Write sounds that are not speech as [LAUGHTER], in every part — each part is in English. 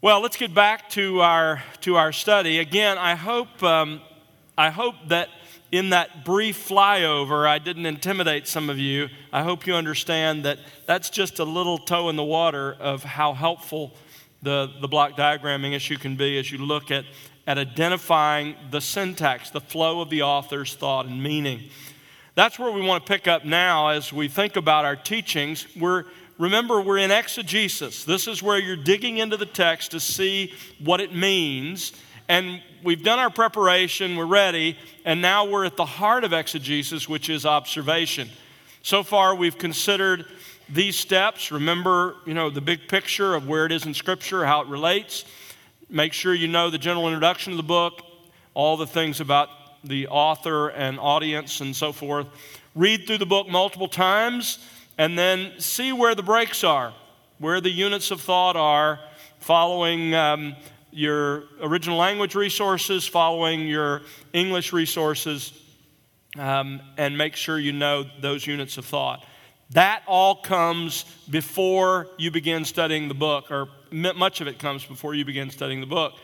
Well, let's get back to our to our study again. I hope um, I hope that in that brief flyover, I didn't intimidate some of you. I hope you understand that that's just a little toe in the water of how helpful the, the block diagramming issue can be as you look at, at identifying the syntax, the flow of the author's thought and meaning. That's where we want to pick up now as we think about our teachings. We're remember, we're in exegesis. This is where you're digging into the text to see what it means. And we've done our preparation, we're ready, and now we're at the heart of exegesis, which is observation. So far, we've considered these steps. Remember, you know, the big picture of where it is in Scripture, how it relates. Make sure you know the general introduction of the book, all the things about the author and audience and so forth. Read through the book multiple times and then see where the breaks are, where the units of thought are, following um, your original language resources, following your English resources, um, and make sure you know those units of thought. That all comes before you begin studying the book, or much of it comes before you begin studying the book.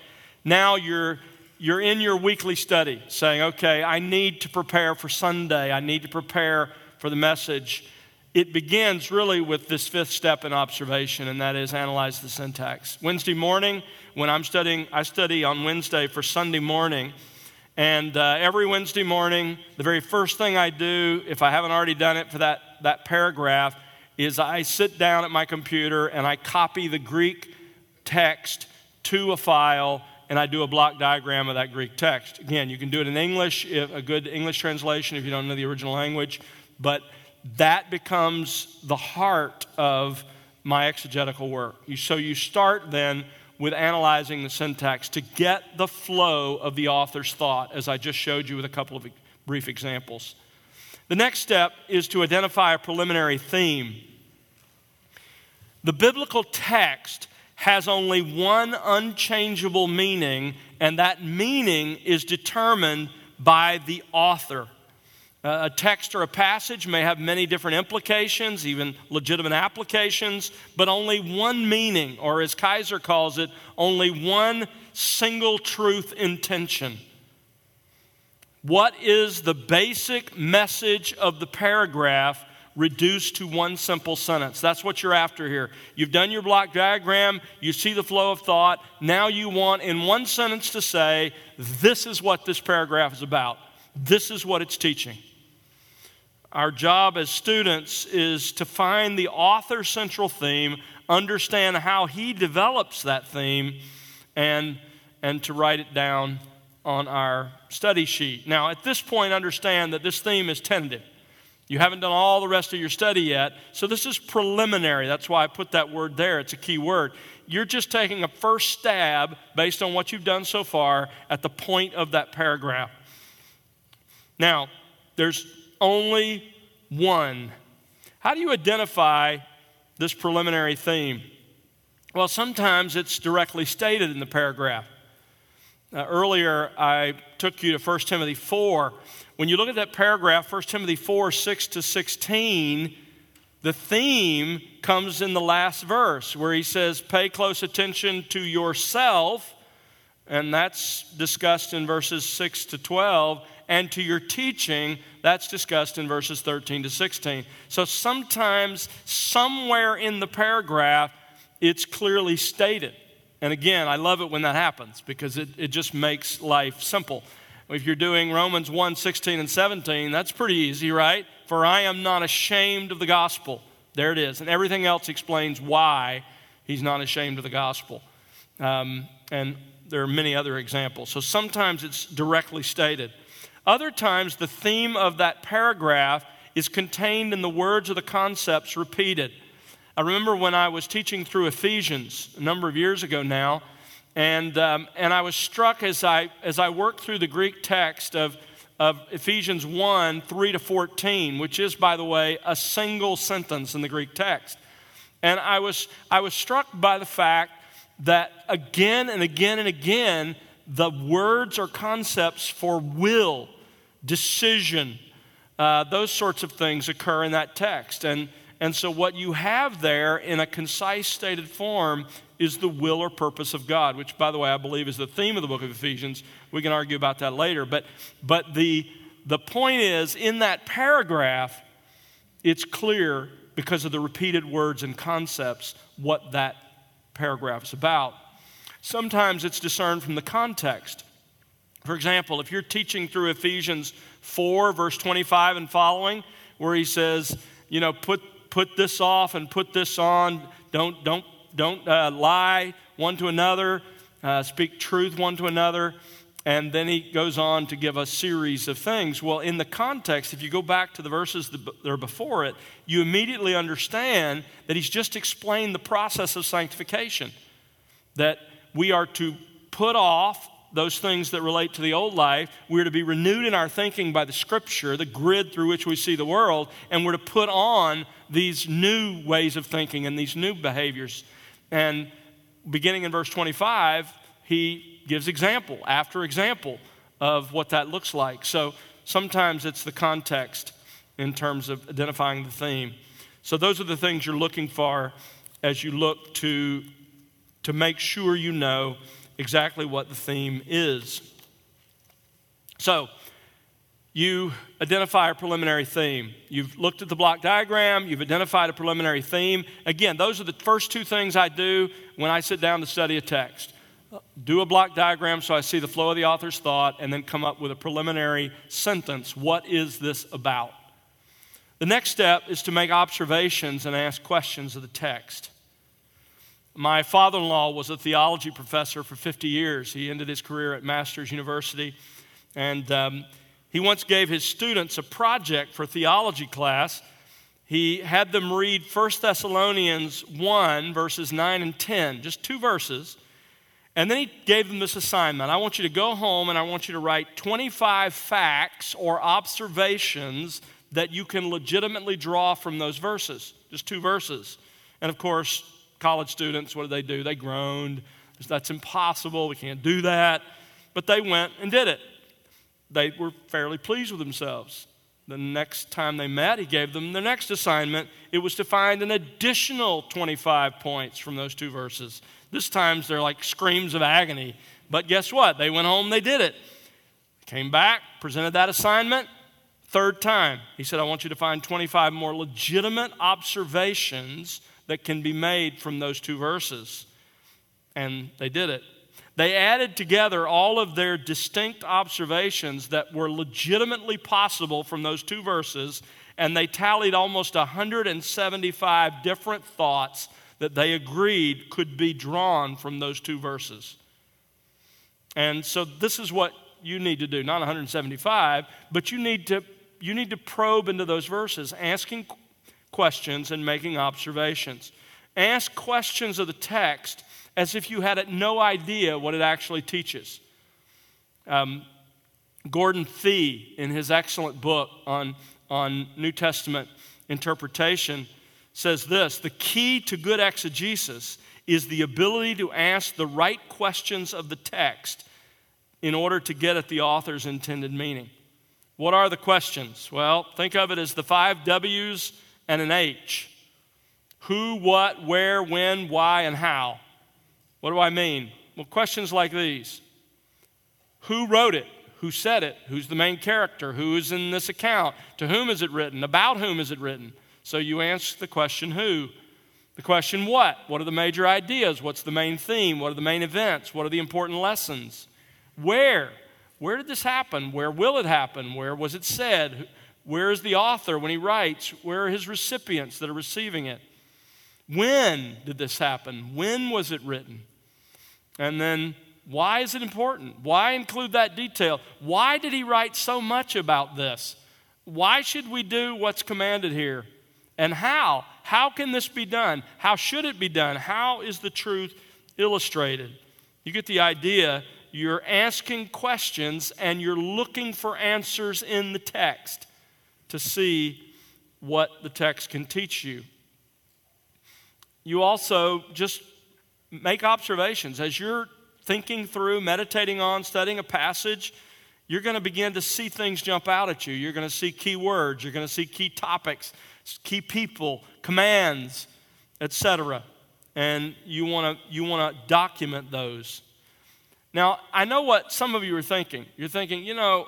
Now you're you're in your weekly study saying, okay, I need to prepare for Sunday. I need to prepare for the message it begins really with this fifth step in observation, and that is analyze the syntax. Wednesday morning, when I'm studying, I study on Wednesday for Sunday morning. And uh, every Wednesday morning, the very first thing I do, if I haven't already done it for that, that paragraph, is I sit down at my computer and I copy the Greek text to a file and I do a block diagram of that Greek text. Again, you can do it in English, if, a good English translation if you don't know the original language, but that becomes the heart of my exegetical work. So you start then with analyzing the syntax to get the flow of the author's thought, as I just showed you with a couple of brief examples. The next step is to identify a preliminary theme. The biblical text has only one unchangeable meaning, and that meaning is determined by the author. A text or a passage may have many different implications, even legitimate applications, but only one meaning, or as Kaiser calls it, only one single truth intention. What is the basic message of the paragraph reduced to one simple sentence? That's what you're after here. You've done your block diagram, you see the flow of thought. Now you want in one sentence to say, This is what this paragraph is about, this is what it's teaching. Our job as students is to find the author's central theme, understand how he develops that theme, and, and to write it down on our study sheet. Now, at this point, understand that this theme is tentative. You haven't done all the rest of your study yet, so this is preliminary. That's why I put that word there. It's a key word. You're just taking a first stab based on what you've done so far at the point of that paragraph. Now, there's only one. How do you identify this preliminary theme? Well, sometimes it's directly stated in the paragraph. Uh, earlier, I took you to 1 Timothy 4. When you look at that paragraph, 1 Timothy 4 6 to 16, the theme comes in the last verse where he says, Pay close attention to yourself, and that's discussed in verses 6 to 12, and to your teaching, that's discussed in verses 13 to 16. So sometimes, somewhere in the paragraph, it's clearly stated. And again, I love it when that happens because it, it just makes life simple. If you're doing Romans 1 16 and 17, that's pretty easy, right? For I am not ashamed of the gospel. There it is. And everything else explains why he's not ashamed of the gospel. Um, and there are many other examples. So sometimes it's directly stated. Other times, the theme of that paragraph is contained in the words of the concepts repeated. I remember when I was teaching through Ephesians a number of years ago now, and, um, and I was struck as I, as I worked through the Greek text of, of Ephesians 1 3 to 14, which is, by the way, a single sentence in the Greek text. And I was, I was struck by the fact that again and again and again, the words or concepts for will, decision, uh, those sorts of things occur in that text. And, And so, what you have there in a concise, stated form is the will or purpose of God, which, by the way, I believe is the theme of the book of Ephesians. We can argue about that later. But, but the, the point is, in that paragraph, it's clear because of the repeated words and concepts what that paragraph is about. Sometimes it's discerned from the context. For example, if you're teaching through Ephesians 4, verse 25 and following, where he says, you know, put, put this off and put this on, don't, don't, don't uh, lie one to another, uh, speak truth one to another. And then he goes on to give a series of things. Well, in the context, if you go back to the verses that are before it, you immediately understand that he's just explained the process of sanctification. That we are to put off those things that relate to the old life. We're to be renewed in our thinking by the scripture, the grid through which we see the world, and we're to put on these new ways of thinking and these new behaviors. And beginning in verse 25, he gives example after example of what that looks like. So sometimes it's the context in terms of identifying the theme. So those are the things you're looking for as you look to, to make sure you know exactly what the theme is. So, you identify a preliminary theme. You've looked at the block diagram, you've identified a preliminary theme. Again, those are the first two things I do when I sit down to study a text do a block diagram so I see the flow of the author's thought, and then come up with a preliminary sentence. What is this about? The next step is to make observations and ask questions of the text. My father in law was a theology professor for 50 years. He ended his career at Masters University, and um, he once gave his students a project for theology class. He had them read 1 Thessalonians 1, verses 9 and 10, just two verses and then he gave them this assignment I want you to go home and I want you to write 25 facts or observations that you can legitimately draw from those verses, just two verses. And of course, college students, what did they do? They groaned. That's impossible. We can't do that. But they went and did it. They were fairly pleased with themselves. The next time they met, he gave them the next assignment. It was to find an additional 25 points from those two verses. This time they're like screams of agony. But guess what? They went home, they did it. Came back, presented that assignment. Third time, he said, I want you to find 25 more legitimate observations that can be made from those two verses. And they did it. They added together all of their distinct observations that were legitimately possible from those two verses, and they tallied almost 175 different thoughts that they agreed could be drawn from those two verses. And so this is what you need to do, not 175, but you need to you need to probe into those verses, asking questions and making observations. Ask questions of the text as if you had no idea what it actually teaches. Um, Gordon Fee, in his excellent book on, on New Testament interpretation, says this The key to good exegesis is the ability to ask the right questions of the text in order to get at the author's intended meaning. What are the questions? Well, think of it as the five W's and an H who, what, where, when, why, and how. What do I mean? Well, questions like these Who wrote it? Who said it? Who's the main character? Who is in this account? To whom is it written? About whom is it written? So you answer the question who. The question what? What are the major ideas? What's the main theme? What are the main events? What are the important lessons? Where? Where did this happen? Where will it happen? Where was it said? Where is the author when he writes? Where are his recipients that are receiving it? When did this happen? When was it written? And then, why is it important? Why include that detail? Why did he write so much about this? Why should we do what's commanded here? And how? How can this be done? How should it be done? How is the truth illustrated? You get the idea. You're asking questions and you're looking for answers in the text to see what the text can teach you. You also just make observations. As you're thinking through, meditating on, studying a passage, you're going to begin to see things jump out at you. You're going to see key words, you're going to see key topics key people, commands, etc. And you want to you want to document those. Now, I know what some of you are thinking. You're thinking, you know,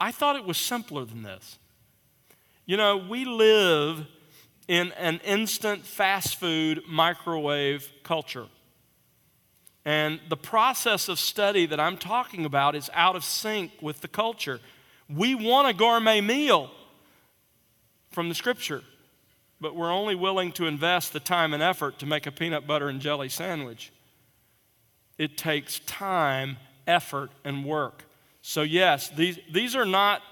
I thought it was simpler than this. You know, we live in an instant fast food microwave culture. And the process of study that I'm talking about is out of sync with the culture. We want a gourmet meal from the scripture, but we're only willing to invest the time and effort to make a peanut butter and jelly sandwich. It takes time, effort, and work. So, yes, these, these are not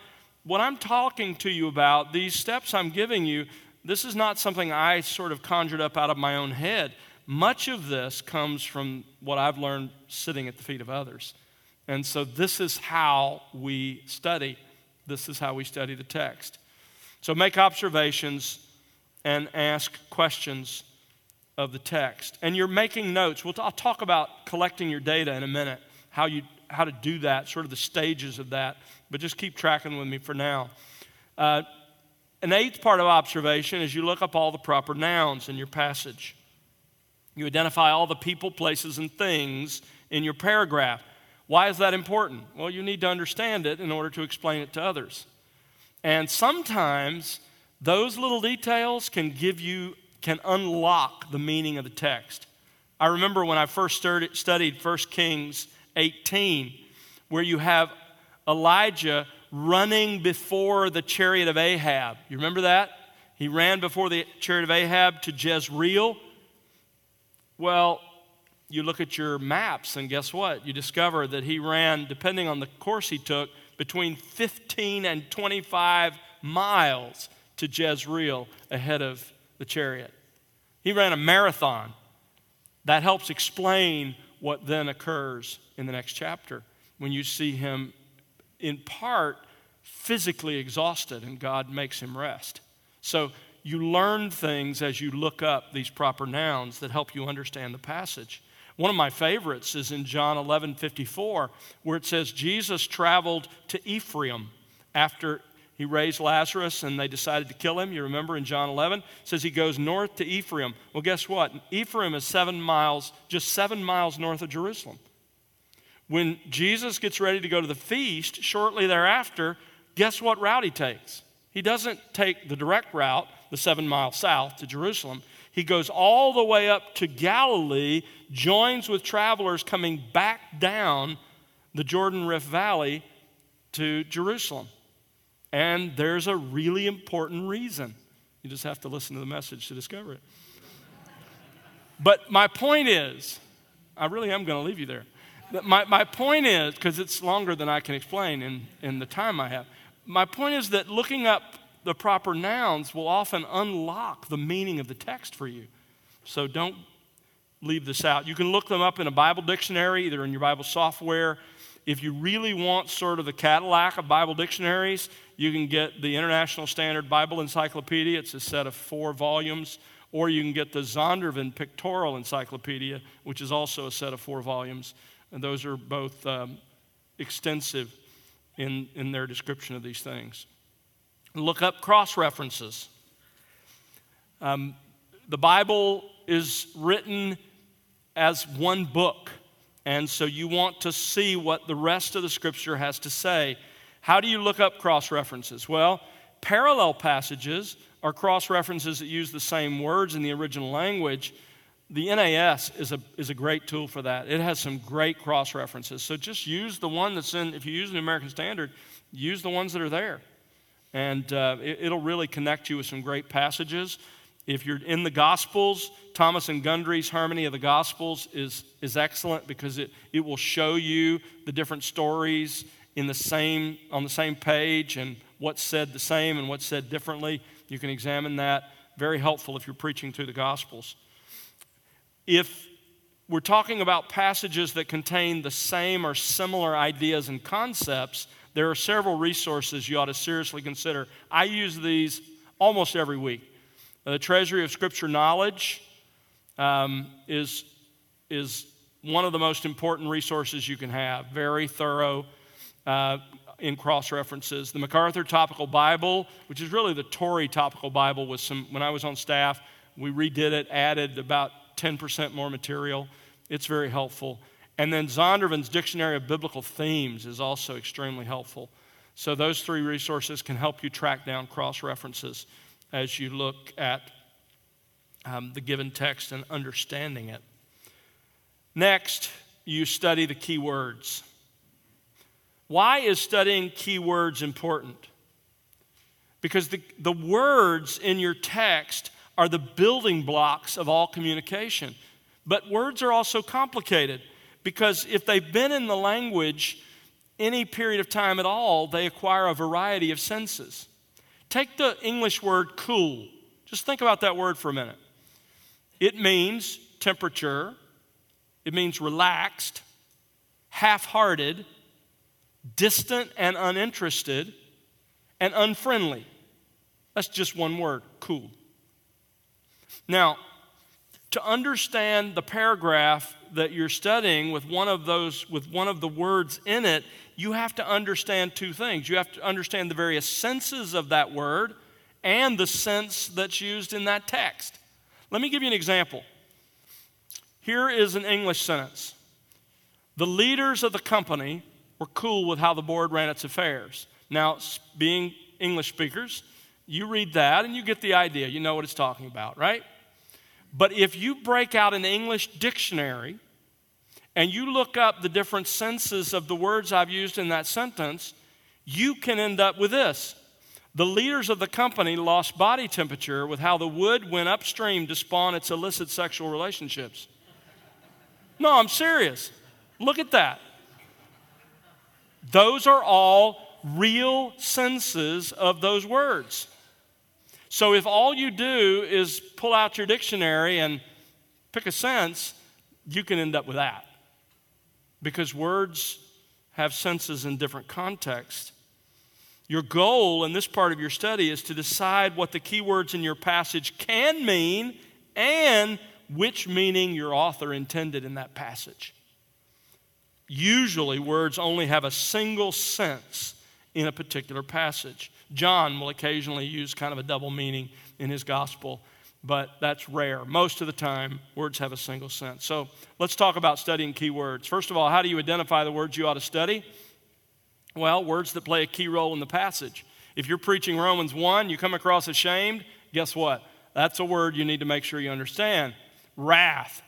what I'm talking to you about, these steps I'm giving you, this is not something I sort of conjured up out of my own head. Much of this comes from what I've learned sitting at the feet of others. And so this is how we study. This is how we study the text. So make observations and ask questions of the text. And you're making notes. We'll t- I'll talk about collecting your data in a minute, how, you, how to do that, sort of the stages of that. But just keep tracking with me for now. Uh, an eighth part of observation is you look up all the proper nouns in your passage. You identify all the people, places, and things in your paragraph. Why is that important? Well, you need to understand it in order to explain it to others. And sometimes those little details can give you, can unlock the meaning of the text. I remember when I first studied 1 Kings 18, where you have Elijah running before the chariot of Ahab. You remember that? He ran before the chariot of Ahab to Jezreel well, you look at your maps, and guess what? You discover that he ran, depending on the course he took, between 15 and 25 miles to Jezreel ahead of the chariot. He ran a marathon. That helps explain what then occurs in the next chapter when you see him, in part, physically exhausted and God makes him rest. So you learn things as you look up these proper nouns that help you understand the passage. One of my favorites is in John 11 54, where it says Jesus traveled to Ephraim after he raised Lazarus and they decided to kill him. You remember in John 11? It says he goes north to Ephraim. Well, guess what? Ephraim is seven miles, just seven miles north of Jerusalem. When Jesus gets ready to go to the feast, shortly thereafter, guess what route he takes? He doesn't take the direct route, the seven miles south to Jerusalem. He goes all the way up to Galilee, joins with travelers coming back down the Jordan Rift Valley to Jerusalem. And there's a really important reason. You just have to listen to the message to discover it. But my point is, I really am going to leave you there. My, my point is, because it's longer than I can explain in, in the time I have, my point is that looking up the proper nouns will often unlock the meaning of the text for you. So don't leave this out. You can look them up in a Bible dictionary, either in your Bible software. If you really want sort of the Cadillac of Bible dictionaries, you can get the International Standard Bible Encyclopedia. It's a set of four volumes. Or you can get the Zondervan Pictorial Encyclopedia, which is also a set of four volumes. And those are both um, extensive in, in their description of these things. Look up cross references. Um, the Bible is written as one book, and so you want to see what the rest of the scripture has to say. How do you look up cross references? Well, parallel passages are cross references that use the same words in the original language. The NAS is a, is a great tool for that. It has some great cross references. So just use the one that's in, if you use the American Standard, use the ones that are there. And uh, it, will really connect you with some great passages. If you're in the Gospels, Thomas and Gundry's Harmony of the Gospels is, is excellent because it, it will show you the different stories in the same, on the same page and what's said the same and what's said differently. You can examine that. Very helpful if you're preaching through the Gospels. If we're talking about passages that contain the same or similar ideas and concepts, there are several resources you ought to seriously consider. I use these almost every week. Uh, the Treasury of Scripture Knowledge um, is, is one of the most important resources you can have, very thorough. Uh, in cross references. The MacArthur Topical Bible, which is really the Torrey Topical Bible, was some, when I was on staff, we redid it, added about 10% more material. It's very helpful. And then Zondervan's Dictionary of Biblical Themes is also extremely helpful. So those three resources can help you track down cross references as you look at um, the given text and understanding it. Next, you study the key words. Why is studying key words important? Because the, the words in your text are the building blocks of all communication. But words are also complicated because if they've been in the language any period of time at all, they acquire a variety of senses. Take the English word cool. Just think about that word for a minute. It means temperature, it means relaxed, half hearted, distant and uninterested, and unfriendly. That's just one word cool. Now, to understand the paragraph that you're studying with one of those with one of the words in it you have to understand two things. You have to understand the various senses of that word and the sense that's used in that text. Let me give you an example. Here is an english sentence. The leaders of the company were cool with how the board ran its affairs. Now being english speakers you read that and you get the idea. You know what it's talking about right but if you break out an English dictionary and you look up the different senses of the words I've used in that sentence, you can end up with this. The leaders of the company lost body temperature with how the wood went upstream to spawn its illicit sexual relationships. No, I'm serious. Look at that. Those are all real senses of those words. So if all you do is pull out your dictionary and pick a sense, you can end up with that. Because words have senses in different contexts. Your goal in this part of your study is to decide what the key words in your passage can mean and which meaning your author intended in that passage. Usually, words only have a single sense in a particular passage. John will occasionally use kind of a double meaning in his gospel, but that's rare. Most of the time, words have a single sense. So let's talk about studying key words. First of all, how do you identify the words you ought to study? Well, words that play a key role in the passage. If you're preaching Romans 1, you come across ashamed, guess what? That's a word you need to make sure you understand. Wrath,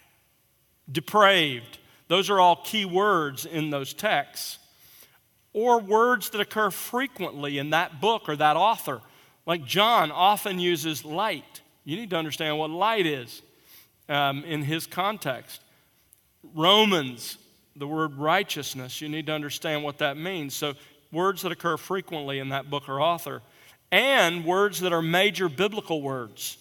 depraved, those are all key words in those texts or words that occur frequently in that book or that author. Like John often uses light. You need to understand what light is um, in his context. Romans, the word righteousness, you need to understand what that means. So, words that occur frequently in that book or author, and words that are major biblical words.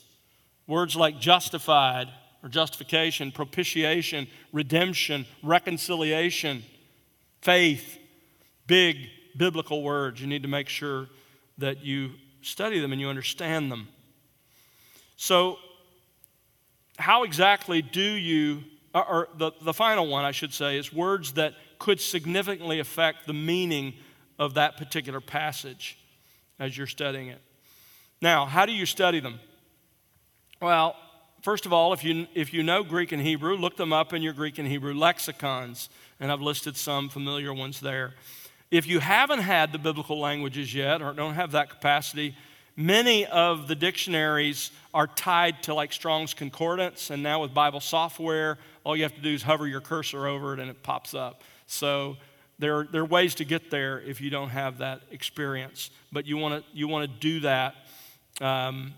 Words like justified or justification, propitiation, redemption, reconciliation, faith, big biblical words. You need to make sure that you study them and you understand them. So, how exactly do you, uh, or the, the final one, I should say, is words that could significantly affect the meaning of that particular passage as you're studying it. Now, how do you study them? Well, first of all, if you, if you know Greek and Hebrew, look them up in your Greek and Hebrew lexicons, and I've listed some familiar ones there. If you haven't had the biblical languages yet or don't have that capacity, many of the dictionaries are tied to like Strong's Concordance, and now with Bible software, all you have to do is hover your cursor over it and it pops up. So there, there are ways to get there if you don't have that experience, but you want to you want to do that um,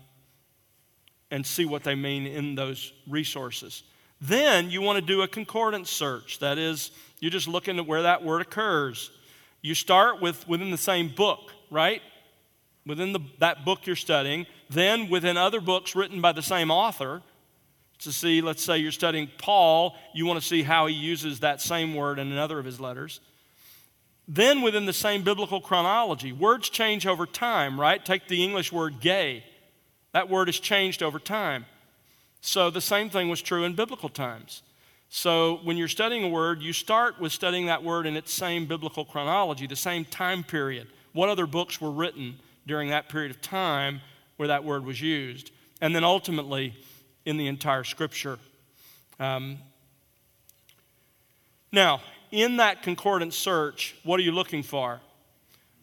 and see what they mean in those resources. Then you want to do a concordance search. That is, you're just looking at where that word occurs. You start with within the same book, right? Within the, that book you're studying, then within other books written by the same author, to see, let's say you're studying Paul, you want to see how he uses that same word in another of his letters. Then within the same biblical chronology, words change over time, right? Take the English word gay. That word has changed over time. So the same thing was true in biblical times. So, when you're studying a word, you start with studying that word in its same biblical chronology, the same time period. What other books were written during that period of time where that word was used? And then ultimately, in the entire scripture. Um, now, in that concordance search, what are you looking for?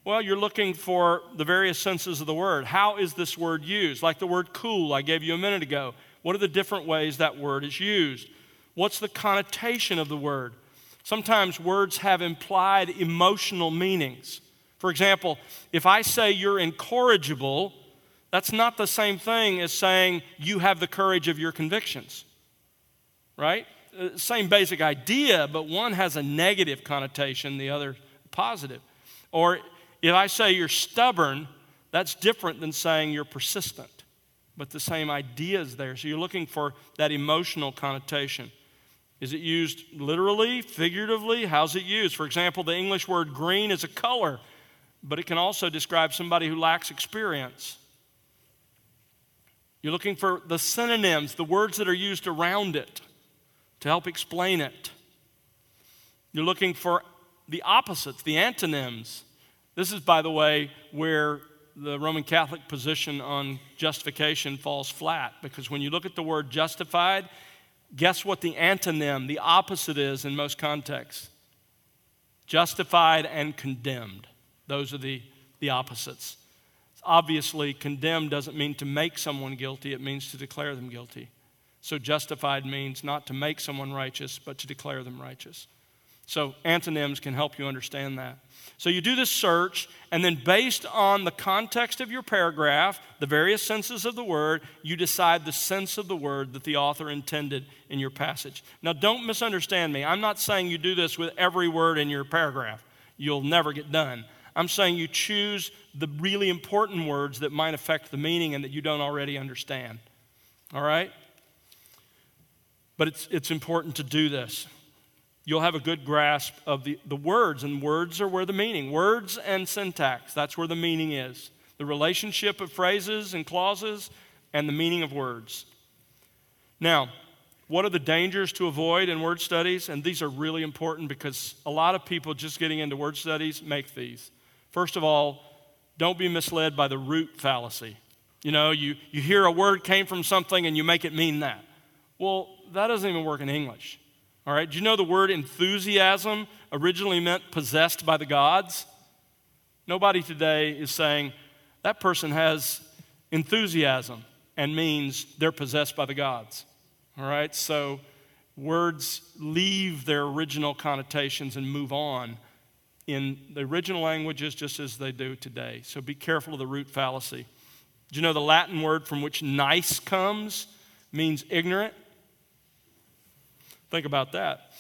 Well, you're looking for the various senses of the word. How is this word used? Like the word cool I gave you a minute ago. What are the different ways that word is used? What's the connotation of the word? Sometimes words have implied emotional meanings. For example, if I say you're incorrigible, that's not the same thing as saying you have the courage of your convictions, right? Uh, same basic idea, but one has a negative connotation, the other positive. Or if I say you're stubborn, that's different than saying you're persistent, but the same idea is there. So you're looking for that emotional connotation. Is it used literally, figuratively? How's it used? For example, the English word green is a color, but it can also describe somebody who lacks experience. You're looking for the synonyms, the words that are used around it to help explain it. You're looking for the opposites, the antonyms. This is, by the way, where the Roman Catholic position on justification falls flat because when you look at the word justified, guess what the antonym, the opposite is in most contexts? Justified and condemned. Those are the, the opposites. Obviously, condemned doesn't mean to make someone guilty, it means to declare them guilty. So, justified means not to make someone righteous, but to declare them righteous. So, antonyms can help you understand that. So, you do this search, and then based on the context of your paragraph, the various senses of the word, you decide the sense of the word that the author intended in your passage. Now, don't misunderstand me. I'm not saying you do this with every word in your paragraph, you'll never get done. I'm saying you choose the really important words that might affect the meaning and that you don't already understand. All right? But it's, it's important to do this. You'll have a good grasp of the, the words, and words are where the meaning, words and syntax, that's where the meaning is. The relationship of phrases and clauses and the meaning of words. Now, what are the dangers to avoid in word studies? And these are really important because a lot of people just getting into word studies make these. First of all, don't be misled by the root fallacy. You know, you, you hear a word came from something and you make it mean that. Well, that doesn't even work in English. All right, do you know the word enthusiasm originally meant possessed by the gods? Nobody today is saying that person has enthusiasm and means they're possessed by the gods. All right, so words leave their original connotations and move on in the original languages just as they do today. So be careful of the root fallacy. Do you know the Latin word from which nice comes means ignorant? Think about that.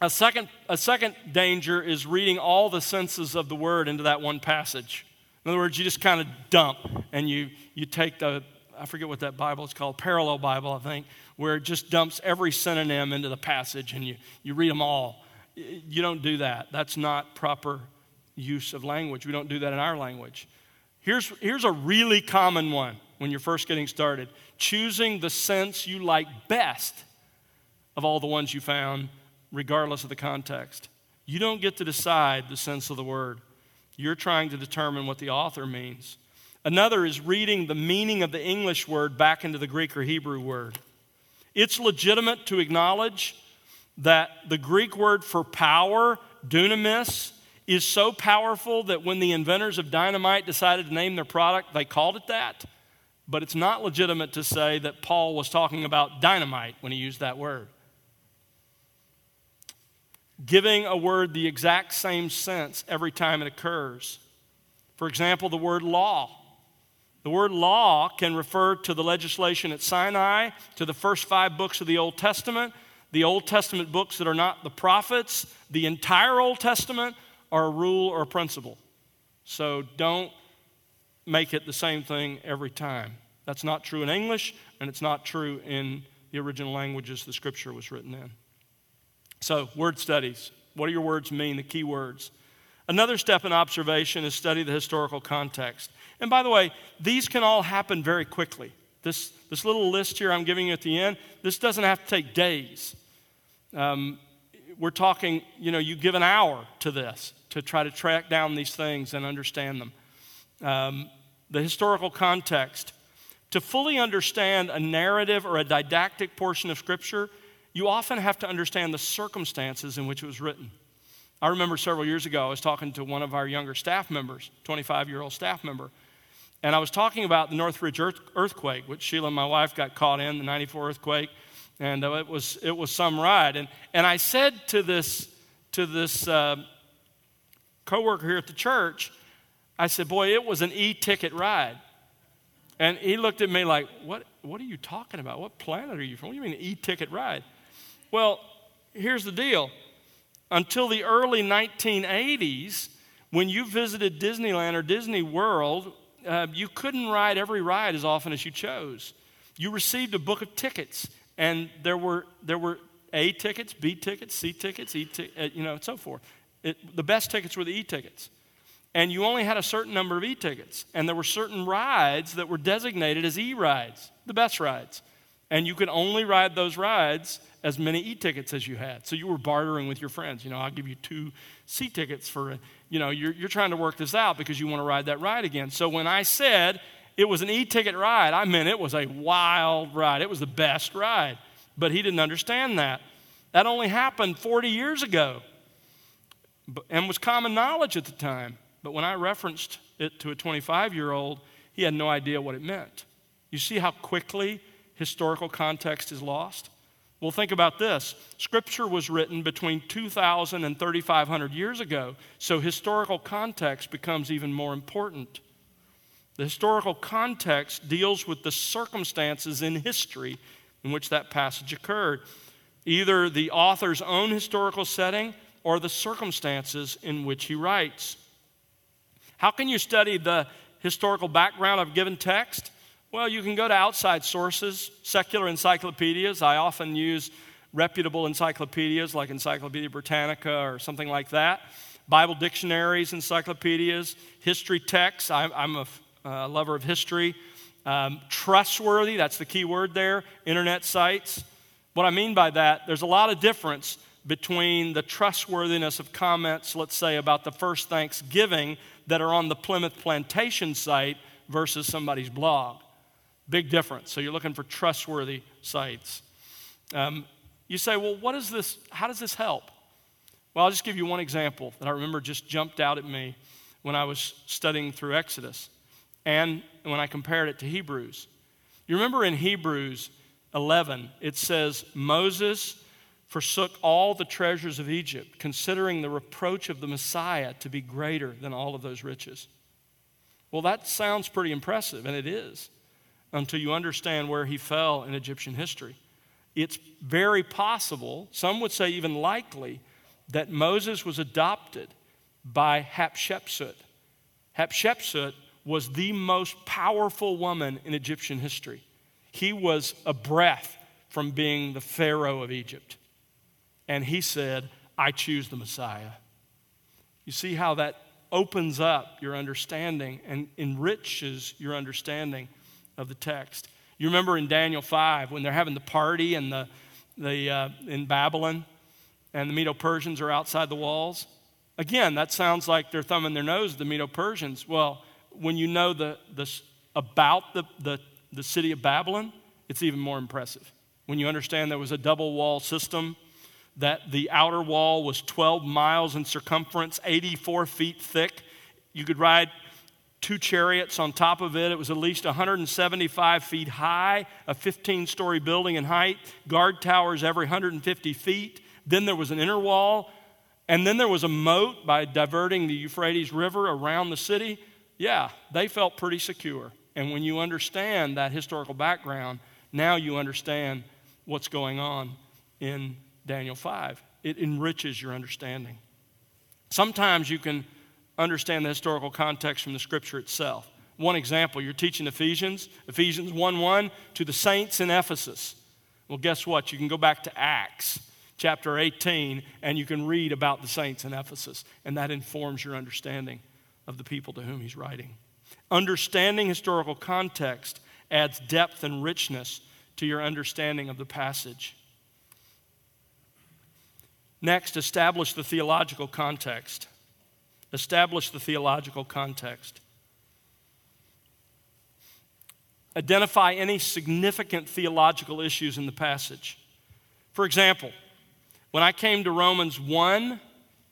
A second, a second danger is reading all the senses of the word into that one passage. In other words, you just kind of dump and you, you take the, I forget what that Bible is called, parallel Bible, I think, where it just dumps every synonym into the passage and you, you read them all. You don't do that. That's not proper use of language. We don't do that in our language. Here's, here's a really common one when you're first getting started choosing the sense you like best of all the ones you found, regardless of the context. You don't get to decide the sense of the word, you're trying to determine what the author means. Another is reading the meaning of the English word back into the Greek or Hebrew word. It's legitimate to acknowledge that the Greek word for power, dunamis, is so powerful that when the inventors of dynamite decided to name their product, they called it that. But it's not legitimate to say that Paul was talking about dynamite when he used that word. Giving a word the exact same sense every time it occurs. For example, the word law. The word law can refer to the legislation at Sinai, to the first five books of the Old Testament, the Old Testament books that are not the prophets, the entire Old Testament are a rule or a principle. So don't make it the same thing every time. That's not true in English, and it's not true in the original languages the scripture was written in. So, word studies. What do your words mean? The key words. Another step in observation is study the historical context. And by the way, these can all happen very quickly. This, this little list here I'm giving you at the end, this doesn't have to take days. Um, we're talking, you know, you give an hour to this to try to track down these things and understand them. Um, the historical context. To fully understand a narrative or a didactic portion of Scripture, you often have to understand the circumstances in which it was written. I remember several years ago, I was talking to one of our younger staff members, 25 year old staff member, and I was talking about the Northridge earthquake, which Sheila and my wife got caught in, the 94 earthquake and uh, it was it was some ride. And and I said to this to this uh, coworker here at the church, I said, "Boy, it was an e-ticket ride." And he looked at me like, "What? What are you talking about? What planet are you from? What do you mean e-ticket ride?" Well, here's the deal. Until the early 1980s, when you visited Disneyland or Disney World, uh, you couldn't ride every ride as often as you chose. You received a book of tickets, and there were, there were A tickets, B tickets, C tickets, E uh, you know, and so forth. It, the best tickets were the E tickets. And you only had a certain number of E tickets. And there were certain rides that were designated as E rides, the best rides. And you could only ride those rides as many E tickets as you had. So you were bartering with your friends. You know, I'll give you two C tickets for, you know, you're, you're trying to work this out because you want to ride that ride again. So when I said it was an e ticket ride. I meant it was a wild ride. It was the best ride. But he didn't understand that. That only happened 40 years ago and was common knowledge at the time. But when I referenced it to a 25 year old, he had no idea what it meant. You see how quickly historical context is lost? Well, think about this. Scripture was written between 2,000 and 3,500 years ago, so historical context becomes even more important. The historical context deals with the circumstances in history in which that passage occurred, either the author's own historical setting or the circumstances in which he writes. How can you study the historical background of a given text? Well, you can go to outside sources, secular encyclopedias. I often use reputable encyclopedias like Encyclopedia Britannica or something like that. Bible dictionaries, encyclopedias, history texts. I, am a uh, lover of history. Um, trustworthy, that's the key word there, internet sites. What I mean by that, there's a lot of difference between the trustworthiness of comments, let's say, about the first Thanksgiving that are on the Plymouth Plantation site versus somebody's blog. Big difference. So you're looking for trustworthy sites. Um, you say, well, what is this? How does this help? Well, I'll just give you one example that I remember just jumped out at me when I was studying through Exodus and when I compared it to Hebrews. You remember in Hebrews 11, it says, Moses forsook all the treasures of Egypt, considering the reproach of the Messiah to be greater than all of those riches. Well, that sounds pretty impressive, and it is, until you understand where he fell in Egyptian history. It's very possible, some would say even likely, that Moses was adopted by Hatshepsut. Hatshepsut was the most powerful woman in Egyptian history. He was a breath from being the Pharaoh of Egypt. And he said, I choose the Messiah. You see how that opens up your understanding and enriches your understanding of the text. You remember in Daniel 5 when they're having the party in, the, the, uh, in Babylon and the Medo Persians are outside the walls? Again, that sounds like they're thumbing their nose at the Medo Persians. Well, when you know the, the, about the, the, the city of Babylon, it's even more impressive. When you understand there was a double wall system, that the outer wall was 12 miles in circumference, 84 feet thick. You could ride two chariots on top of it. It was at least 175 feet high, a 15 story building in height, guard towers every 150 feet. Then there was an inner wall, and then there was a moat by diverting the Euphrates River around the city yeah, they felt pretty secure. And when you understand that historical background, now you understand what's going on in Daniel 5. It enriches your understanding. Sometimes you can understand the historical context from the scripture itself. One example, you're teaching Ephesians, Ephesians 1 1 to the saints in Ephesus. Well, guess what? You can go back to Acts chapter 18 and you can read about the saints in Ephesus, and that informs your understanding of the people to whom he's writing. Understanding historical context adds depth and richness to your understanding of the passage. Next, establish the theological context. Establish the theological context. Identify any significant theological issues in the passage. For example, when I came to Romans 1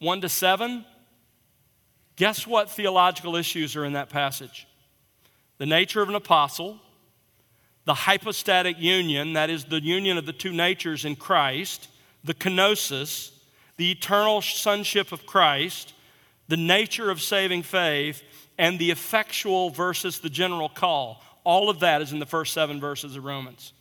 1 to 7, guess what theological issues are in that passage? The nature of an apostle, the hypostatic union, that is, the union of the two natures in Christ, the kenosis, the eternal sonship of Christ, the nature of saving faith, and the effectual versus the general call. All of that is in the first seven verses of Romans.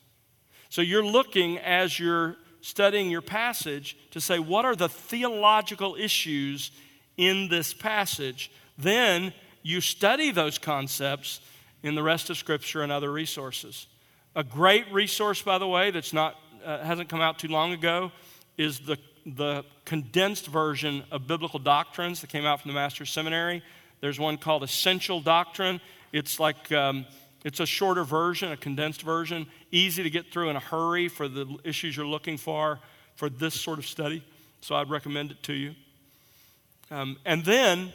So you're looking as you're studying your passage to say, what are the theological issues in this passage? Then you study those concepts in the rest of Scripture and other resources. A great resource, by the way, that's not uh, hasn't come out too long ago, is the the condensed version of biblical doctrines that came out from the Master's Seminary. There's one called Essential Doctrine. It's like um, it's a shorter version, a condensed version, easy to get through in a hurry for the issues you're looking for for this sort of study. So I'd recommend it to you. Um, and then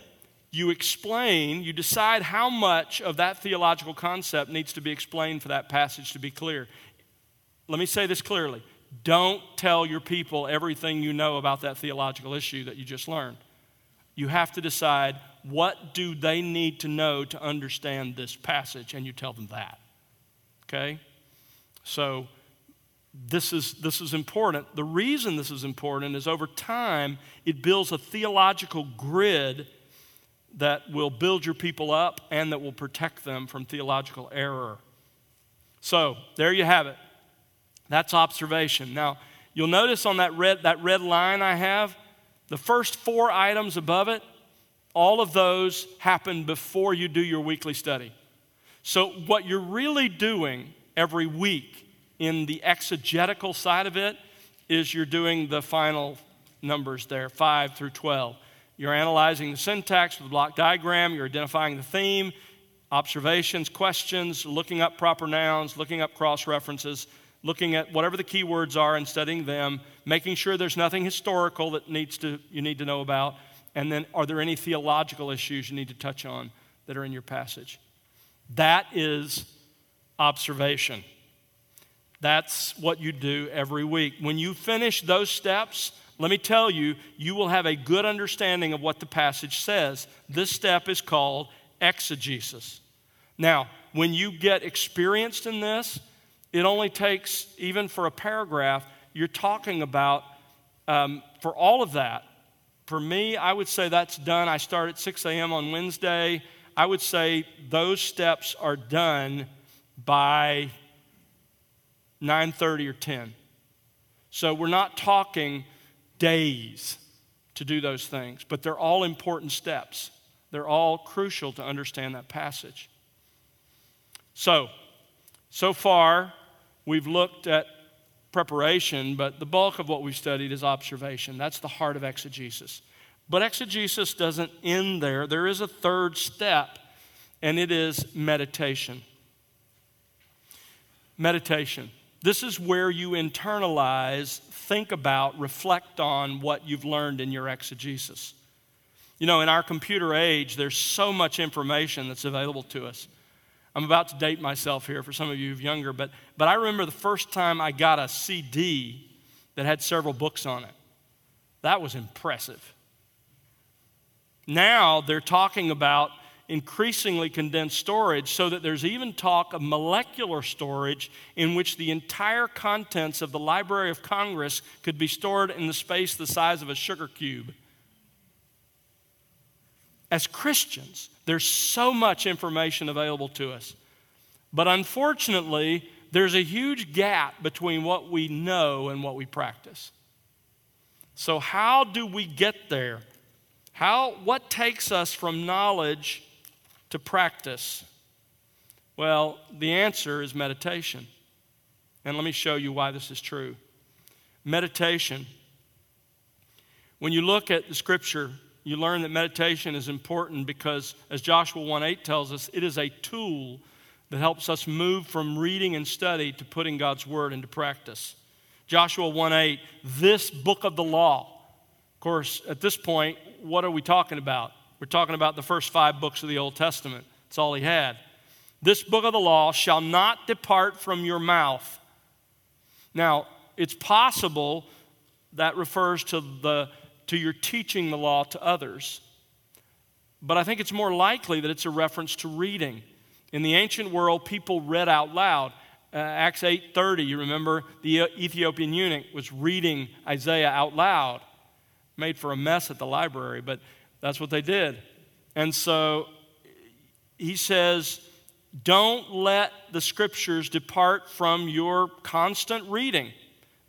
you explain, you decide how much of that theological concept needs to be explained for that passage to be clear. Let me say this clearly don't tell your people everything you know about that theological issue that you just learned. You have to decide what do they need to know to understand this passage, and you tell them that. Okay? So this is, this is important. The reason this is important is over time, it builds a theological grid that will build your people up and that will protect them from theological error. So, there you have it. That's observation. Now, you'll notice on that red, that red line I have, the first four items above it, all of those happen before you do your weekly study. So, what you're really doing every week in the exegetical side of it is you're doing the final numbers there, 5 through 12. You're analyzing the syntax with the block diagram, you're identifying the theme, observations, questions, looking up proper nouns, looking up cross references, looking at whatever the key words are and studying them, making sure there's nothing historical that needs to, you need to know about, and then are there any theological issues you need to touch on that are in your passage? That is observation. That's what you do every week. When you finish those steps, let me tell you, you will have a good understanding of what the passage says. This step is called exegesis. Now, when you get experienced in this, it only takes, even for a paragraph, you're talking about, um, for all of that, for me, I would say that's done. I start at 6 a.m. on Wednesday. I would say those steps are done by 9:30 or 10. So we're not talking days to do those things, but they're all important steps. They're all crucial to understand that passage. So, so far we've looked at preparation, but the bulk of what we've studied is observation. That's the heart of exegesis. But exegesis doesn't end there, there is a third step, and it is meditation. Meditation. This is where you internalize, think about, reflect on what you've learned in your exegesis. You know, in our computer age, there's so much information that's available to us. I'm about to date myself here for some of you younger, but, but I remember the first time I got a CD that had several books on it. That was impressive. Now they're talking about increasingly condensed storage so that there's even talk of molecular storage in which the entire contents of the Library of Congress could be stored in the space the size of a sugar cube. As Christians, there's so much information available to us. But unfortunately, there's a huge gap between what we know and what we practice. So, how do we get there? How, what takes us from knowledge to practice? Well, the answer is meditation. And let me show you why this is true. Meditation. When you look at the scripture, you learn that meditation is important because, as Joshua 1 8 tells us, it is a tool that helps us move from reading and study to putting God's word into practice. Joshua 1 8, this book of the law Of course, at this point, what are we talking about? We're talking about the first five books of the Old Testament. That's all he had. This book of the law shall not depart from your mouth. Now, it's possible that refers to, the, to your teaching the law to others. But I think it's more likely that it's a reference to reading. In the ancient world, people read out loud. Uh, Acts 8:30, you remember the Ethiopian eunuch was reading Isaiah out loud. Made for a mess at the library, but that's what they did. And so he says, don't let the scriptures depart from your constant reading.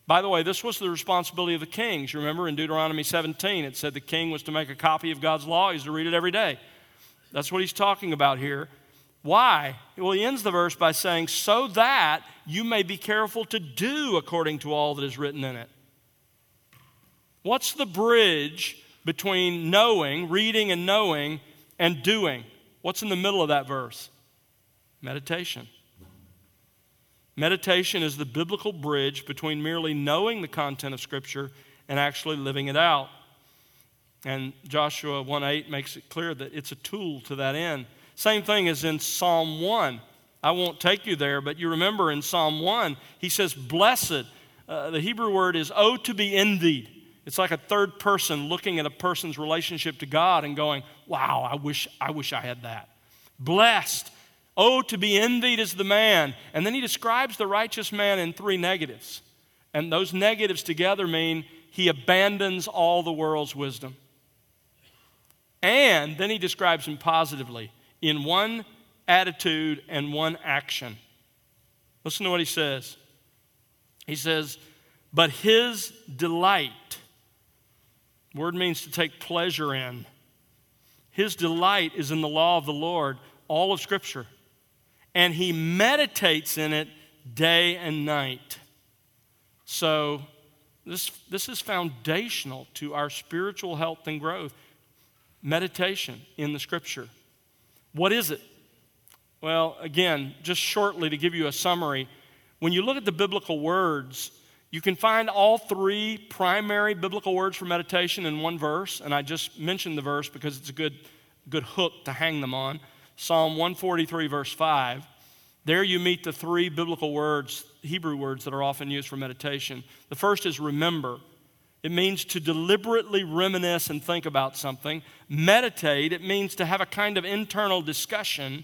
By the way, this was the responsibility of the kings. Remember in Deuteronomy 17, it said the king was to make a copy of God's law, he's to read it every day. That's what he's talking about here. Why? Well, he ends the verse by saying, so that you may be careful to do according to all that is written in it. What's the bridge between knowing, reading and knowing, and doing? What's in the middle of that verse? Meditation. Meditation is the biblical bridge between merely knowing the content of Scripture and actually living it out. And Joshua 1 8 makes it clear that it's a tool to that end. Same thing as in Psalm 1. I won't take you there, but you remember in Psalm 1, he says, Blessed. Uh, the Hebrew word is, Oh, to be envied. It's like a third person looking at a person's relationship to God and going, Wow, I wish I, wish I had that. Blessed Oh, to be envied is the man. And then he describes the righteous man in three negatives. And those negatives together mean he abandons all the world's wisdom. And then he describes him positively in one attitude and one action. Listen to what he says. He says, But his delight, word means to take pleasure in. His delight is in the law of the Lord, all of Scripture and he meditates in it day and night. So, this, this is foundational to our spiritual health and growth. Meditation in the scripture. What is it? Well, again, just shortly to give you a summary, when you look at the biblical words, you can find all three primary biblical words for meditation in one verse, and I just mentioned the verse because it's a good, good hook to hang them on. Psalm 143, verse 5. There you meet the three biblical words, Hebrew words, that are often used for meditation. The first is remember. It means to deliberately reminisce and think about something. Meditate, it means to have a kind of internal discussion.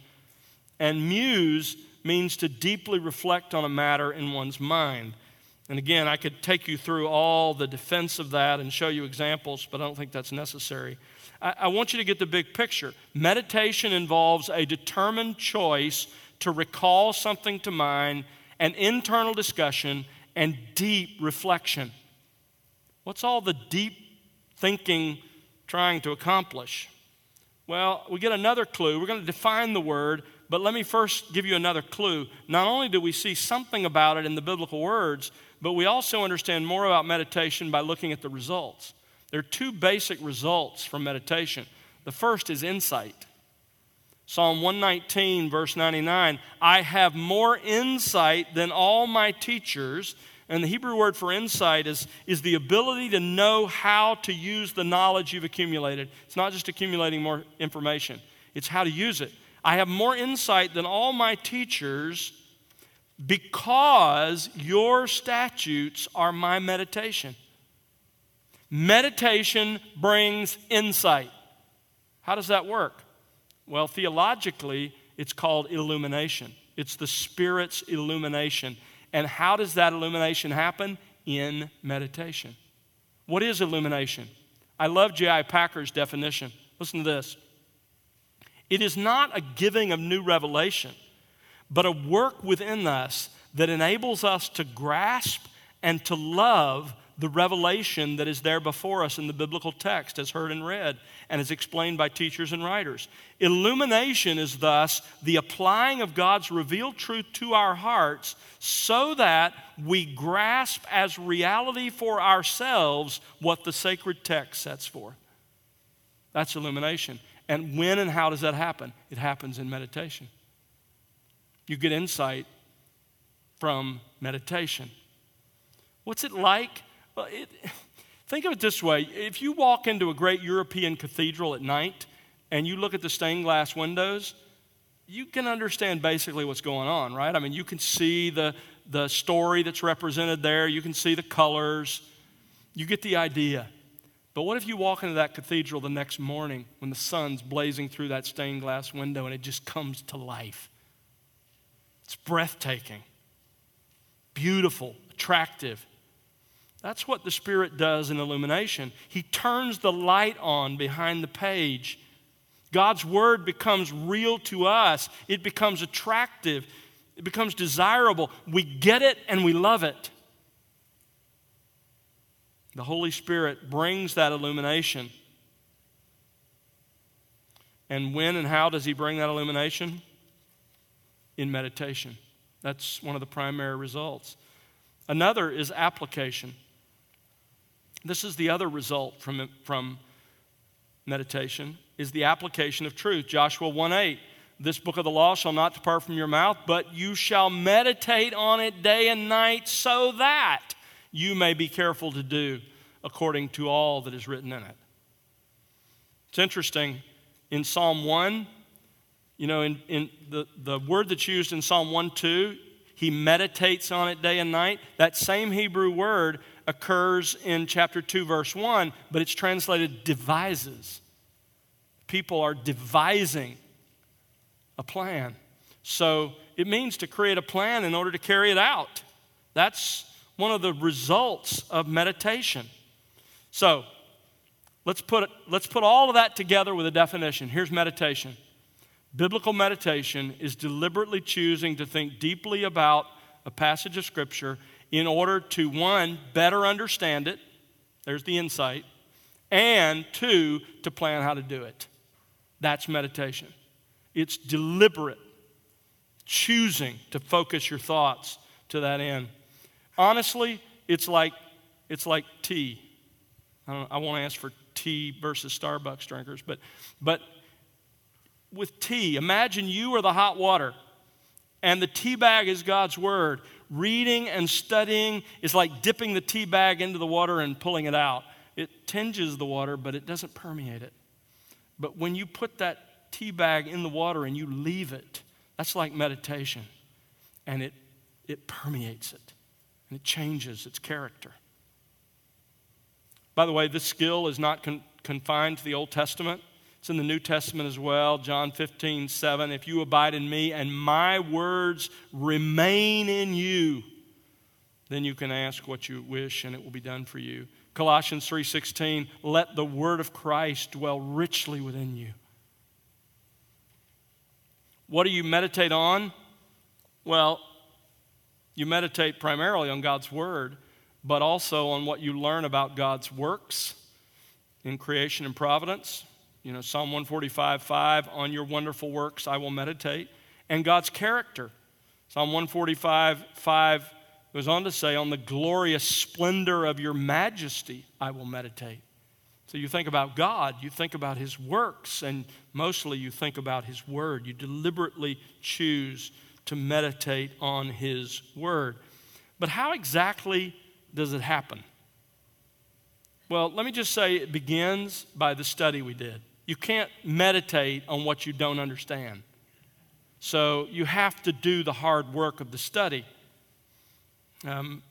And muse means to deeply reflect on a matter in one's mind. And again, I could take you through all the defense of that and show you examples, but I don't think that's necessary. I, I want you to get the big picture. Meditation involves a determined choice to recall something to mind, an internal discussion, and deep reflection. What's all the deep thinking trying to accomplish? Well, we get another clue. We're going to define the word, but let me first give you another clue. Not only do we see something about it in the biblical words, but we also understand more about meditation by looking at the results. There are two basic results from meditation. The first is insight. Psalm 119, verse 99 I have more insight than all my teachers. And the Hebrew word for insight is, is the ability to know how to use the knowledge you've accumulated. It's not just accumulating more information, it's how to use it. I have more insight than all my teachers because your statutes are my meditation. Meditation brings insight. How does that work? Well, theologically, it's called illumination. It's the Spirit's illumination. And how does that illumination happen? In meditation. What is illumination? I love J.I. Packer's definition. Listen to this it is not a giving of new revelation, but a work within us that enables us to grasp and to love the revelation that is there before us in the biblical text, as heard and read, and as explained by teachers and writers. Illumination is thus the applying of God's revealed truth to our hearts so that we grasp as reality for ourselves what the sacred text sets forth. That's illumination. And when and how does that happen? It happens in meditation. You get insight from meditation. What's it like well, it, [SIGHS] Think of it this way if you walk into a great European cathedral at night and you look at the stained glass windows, you can understand basically what's going on, right? I mean, you can see the, the story that's represented there, you can see the colors, you get the idea. But what if you walk into that cathedral the next morning when the sun's blazing through that stained glass window and it just comes to life? It's breathtaking, beautiful, attractive. That's what the Spirit does in illumination. He turns the light on behind the page. God's Word becomes real to us, it becomes attractive, it becomes desirable. We get it and we love it. The Holy Spirit brings that illumination. And when and how does He bring that illumination? In meditation. That's one of the primary results. Another is application. This is the other result from, from meditation is the application of truth. Joshua 1 8. This book of the law shall not depart from your mouth, but you shall meditate on it day and night so that you may be careful to do according to all that is written in it. It's interesting. In Psalm 1, you know, in, in the, the word that's used in Psalm 1 2, he meditates on it day and night. That same Hebrew word occurs in chapter 2, verse 1, but it's translated devises. People are devising a plan. So it means to create a plan in order to carry it out. That's one of the results of meditation. So let's put, let's put all of that together with a definition. Here's meditation Biblical meditation is deliberately choosing to think deeply about a passage of Scripture in order to, one, better understand it, there's the insight, and two, to plan how to do it. That's meditation. It's deliberate, choosing to focus your thoughts to that end. Honestly, it's like, it's like tea. I, I won't ask for tea versus Starbucks drinkers, but, but with tea, imagine you are the hot water and the tea bag is God's word reading and studying is like dipping the tea bag into the water and pulling it out. It tinges the water, but it doesn't permeate it. But when you put that tea bag in the water and you leave it, that's like meditation. And it, it permeates it and it changes its character. By the way, this skill is not con- confined to the Old Testament. It's in the New Testament as well. John 15, 7. If you abide in me and my words remain in you, then you can ask what you wish and it will be done for you. Colossians 3:16, let the word of Christ dwell richly within you. What do you meditate on? Well, you meditate primarily on God's word, but also on what you learn about God's works in creation and providence, you know, Psalm 145, 5, on your wonderful works I will meditate. And God's character. Psalm 145, 5 goes on to say, on the glorious splendor of your majesty I will meditate. So you think about God, you think about his works, and mostly you think about his word. You deliberately choose to meditate on his word. But how exactly does it happen? Well, let me just say it begins by the study we did. You can't meditate on what you don't understand. So you have to do the hard work of the study. Um,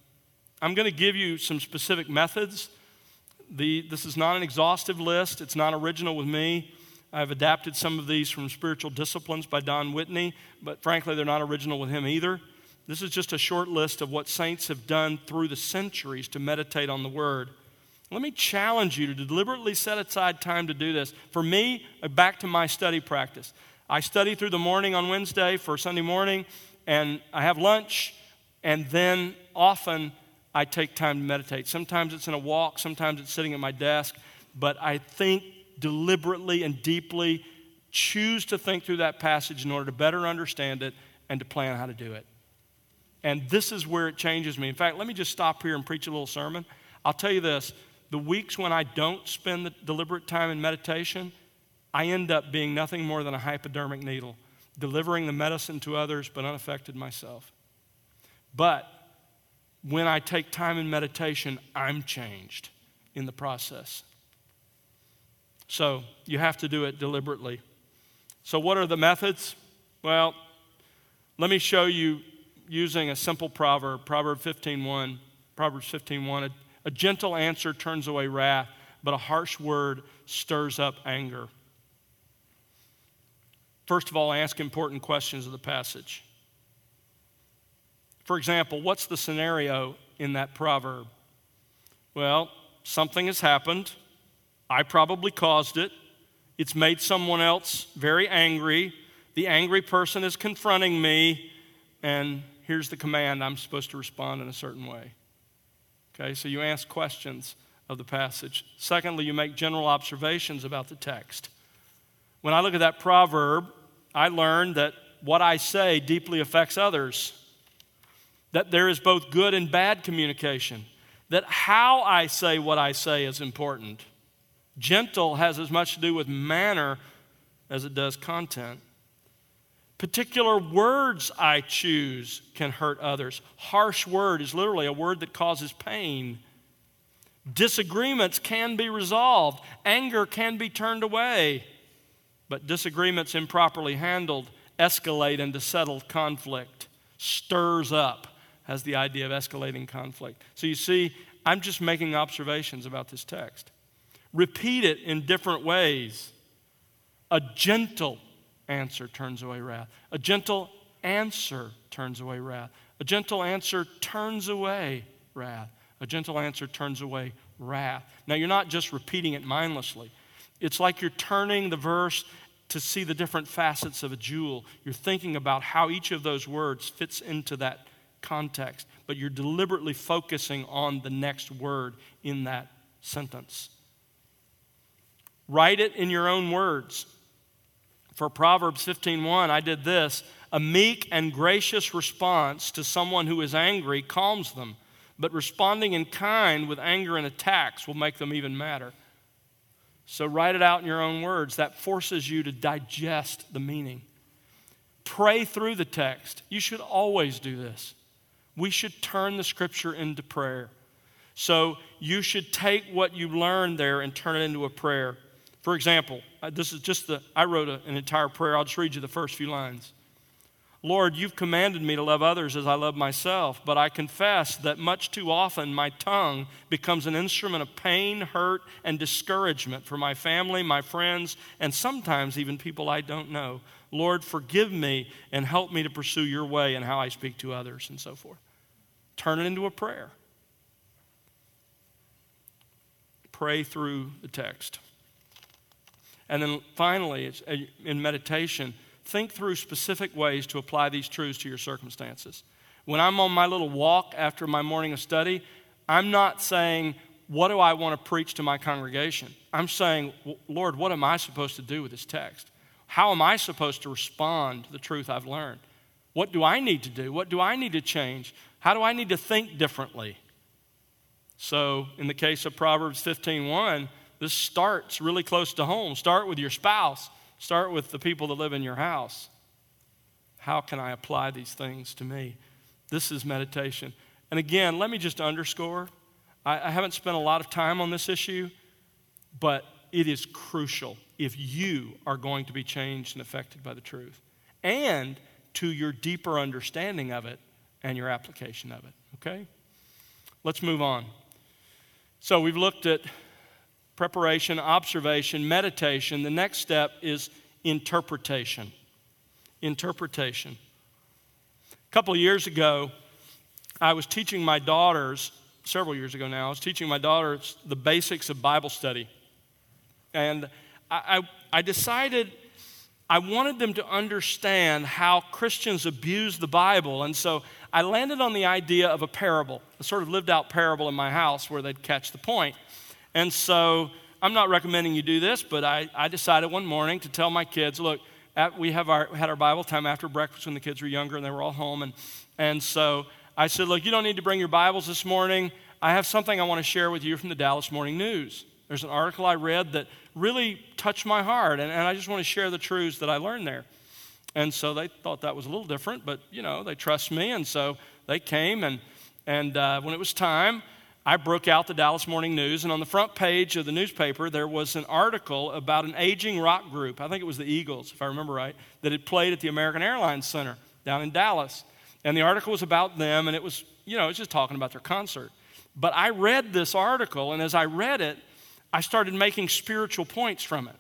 I'm going to give you some specific methods. The, this is not an exhaustive list, it's not original with me. I've adapted some of these from Spiritual Disciplines by Don Whitney, but frankly, they're not original with him either. This is just a short list of what saints have done through the centuries to meditate on the Word. Let me challenge you to deliberately set aside time to do this. For me, uh, back to my study practice. I study through the morning on Wednesday for Sunday morning, and I have lunch, and then often I take time to meditate. Sometimes it's in a walk, sometimes it's sitting at my desk, but I think deliberately and deeply, choose to think through that passage in order to better understand it and to plan how to do it. And this is where it changes me. In fact, let me just stop here and preach a little sermon. I'll tell you this the weeks when I don't spend the deliberate time in meditation, I end up being nothing more than a hypodermic needle, delivering the medicine to others but unaffected myself. But when I take time in meditation, I'm changed. in the process. So you have to do it deliberately. So, what are the methods? Well, let me show you using a simple proverb, Proverb 15:1. Proverbs 15:1. A, gentle answer turns away wrath, but a harsh word stirs up anger. First of all, ask important questions of the passage. For example, what's the scenario in that proverb? Well, something has happened. I probably caused it. It's made someone else very angry. The angry person is confronting me, and here's the command I'm supposed to respond in a certain way. Okay, so you ask questions of the passage. Secondly, you make general observations about the text. When I look at that proverb, I learn that what I say deeply affects others, that there is both good and bad communication, that how I say what I say is important. Gentle has as much to do with manner as it does content. Particular words I choose can hurt others. Harsh word is literally a word that causes pain. Disagreements can be resolved, anger can be turned away, but disagreements improperly handled escalate into settled conflict, stirs up, has the idea of escalating conflict. So you see, I'm just making observations about this text. Repeat it in different ways. A gentle answer turns away wrath. A gentle answer turns away wrath. A gentle answer turns away wrath. A gentle answer turns away wrath. Now, you're not just repeating it mindlessly. It's like you're turning the verse to see the different facets of a jewel. You're thinking about how each of those words fits into that context, but you're deliberately focusing on the next word in that sentence. Write it in your own words. For Proverbs 15:1, I did this, a meek and gracious response to someone who is angry calms them, but responding in kind with anger and attacks will make them even madder. So write it out in your own words. That forces you to digest the meaning. Pray through the text. You should always do this. We should turn the scripture into prayer. So you should take what you learned there and turn it into a prayer. For example, this is just the, I wrote a, an entire prayer. I'll just read you the first few lines. Lord, you've commanded me to love others as I love myself, but I confess that much too often my tongue becomes an instrument of pain, hurt, and discouragement for my family, my friends, and sometimes even people I don't know. Lord, forgive me and help me to pursue your way and how I speak to others and so forth. Turn it into a prayer. Pray through the text. And then finally, uh, in meditation, think through specific ways to apply these truths to your circumstances. When I'm on my little walk after my morning of study, I'm not saying, What do I want to preach to my congregation? I'm saying, Lord, what am I supposed to do with this text? How am I supposed to respond to the truth I've learned? What do I need to do? What do I need to change? How do I need to think differently? So, in the case of Proverbs 15:1, this starts really close to home. Start with your spouse, start with the people that live in your house. How can I apply these things to me? This is meditation. And again, let me just underscore I, I haven't spent a lot of time on this issue, but it is crucial if you are going to be changed and affected by the truth and to your deeper understanding of it and your application of it. Okay? Let's move on. So we've looked at preparation, observation, meditation. The next step is interpretation. Interpretation. A couple of years ago, I was teaching my daughters, several years ago now, I was teaching my daughters the basics of Bible study. And I, I, I decided I wanted them to understand how Christians abuse the Bible. And so I landed on the idea of a parable, a sort of lived out parable in my house where they'd catch the point. And so I'm not recommending you do this, but I, I decided one morning to tell my kids, look, at, we have our, had our Bible time after breakfast when the kids were younger and they were all home. And, and so I said, look, you don't need to bring your Bibles this morning. I have something I want to share with you from the Dallas Morning News. There's an article I read that really touched my heart, and, and I just want to share the truths that I learned there. And so they thought that was a little different, but you know, they trust me, and so they came, and, and uh, when it was time, I broke out the Dallas Morning News, and on the front page of the newspaper, there was an article about an aging rock group. I think it was the Eagles, if I remember right, that had played at the American Airlines Center down in Dallas. And the article was about them, and it was, you know, it was just talking about their concert. But I read this article, and as I read it, I started making spiritual points from it.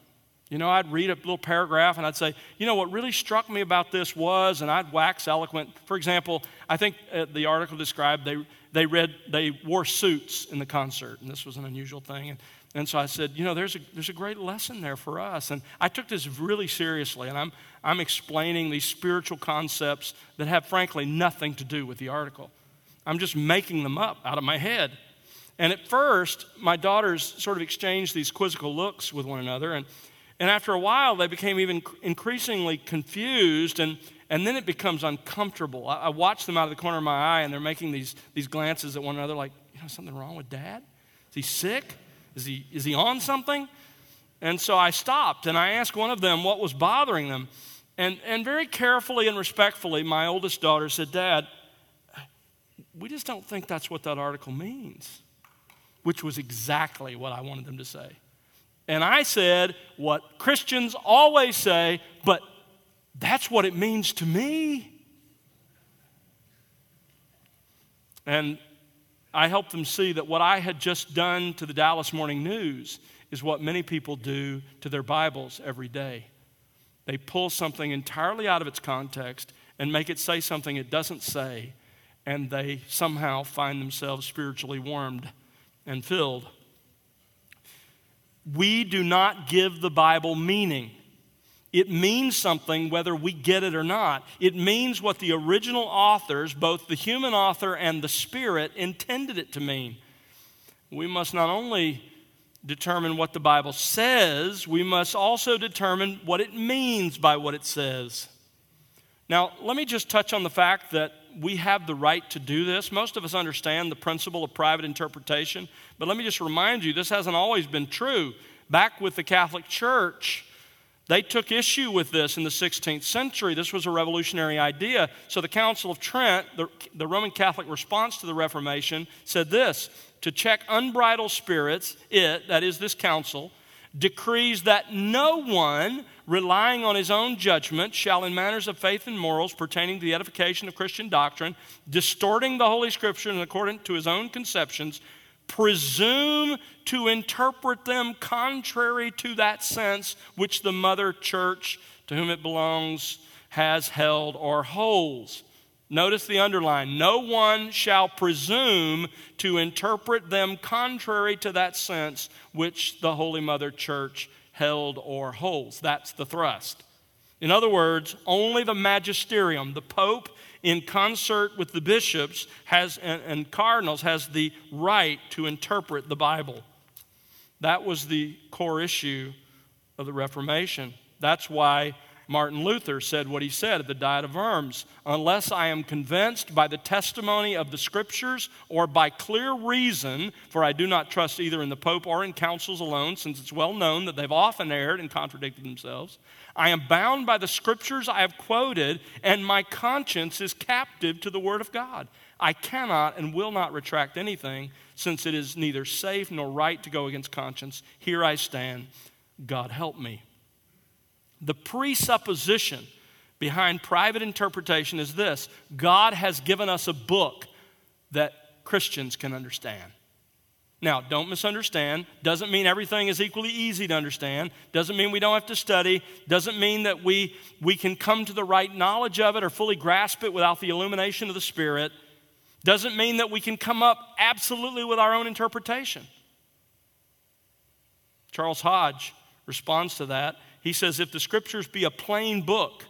You know, I'd read a little paragraph and I'd say, you know, what really struck me about this was, and I'd wax eloquent. For example, I think uh, the article described they, they read, they wore suits in the concert, and this was an unusual thing. And, and so I said, you know, there's a, there's a great lesson there for us. And I took this really seriously, and I'm, I'm explaining these spiritual concepts that have, frankly, nothing to do with the article. I'm just making them up out of my head. And at first, my daughters sort of exchanged these quizzical looks with one another. And, and after a while, they became even increasingly confused. And, and then it becomes uncomfortable. I, I watch them out of the corner of my eye, and they're making these, these glances at one another like, you know, something wrong with dad? Is he sick? Is he, is he on something? And so I stopped and I asked one of them what was bothering them. And, and very carefully and respectfully, my oldest daughter said, Dad, we just don't think that's what that article means, which was exactly what I wanted them to say. And I said what Christians always say, but that's what it means to me. And I helped them see that what I had just done to the Dallas Morning News is what many people do to their Bibles every day. They pull something entirely out of its context and make it say something it doesn't say, and they somehow find themselves spiritually warmed and filled. We do not give the Bible meaning. It means something whether we get it or not. It means what the original authors, both the human author and the Spirit, intended it to mean. We must not only determine what the Bible says, we must also determine what it means by what it says. Now, let me just touch on the fact that we have the right to do this. Most of us understand the principle of private interpretation, but let me just remind you this hasn't always been true. Back with the Catholic Church, they took issue with this in the 16th century. This was a revolutionary idea. So the Council of Trent, the, the, Roman Catholic response to the Reformation, said this to check unbridled spirits, it, that is, this council, decrees that no one relying on his own judgment shall, in matters of faith and morals pertaining to the edification of Christian doctrine, distorting the Holy Scripture in accordance to his own conceptions, presume to interpret them contrary to that sense which the mother church to whom it belongs has held or holds. Notice the underline no one shall presume to interpret them contrary to that sense which the Holy Mother Church held or holds. That's the thrust. In other words, only the magisterium, the Pope in concert with the bishops has, and, and cardinals, has the right to interpret the Bible. That was the core issue of the Reformation. That's why Martin Luther said what he said at the Diet of Worms Unless I am convinced by the testimony of the Scriptures or by clear reason, for I do not trust either in the Pope or in councils alone, since it's well known that they've often erred and contradicted themselves, I am bound by the Scriptures I have quoted, and my conscience is captive to the Word of God. I cannot and will not retract anything, since it is neither safe nor right to go against conscience. Here I stand. God help me. The presupposition behind private interpretation is this God has given us a book that Christians can understand. Now, don't misunderstand. Doesn't mean everything is equally easy to understand. Doesn't mean we don't have to study. Doesn't mean that we, we can come to the right knowledge of it or fully grasp it without the illumination of the Spirit. Doesn't mean that we can come up absolutely with our own interpretation. Charles Hodge responds to that. He says, If the scriptures be a plain book,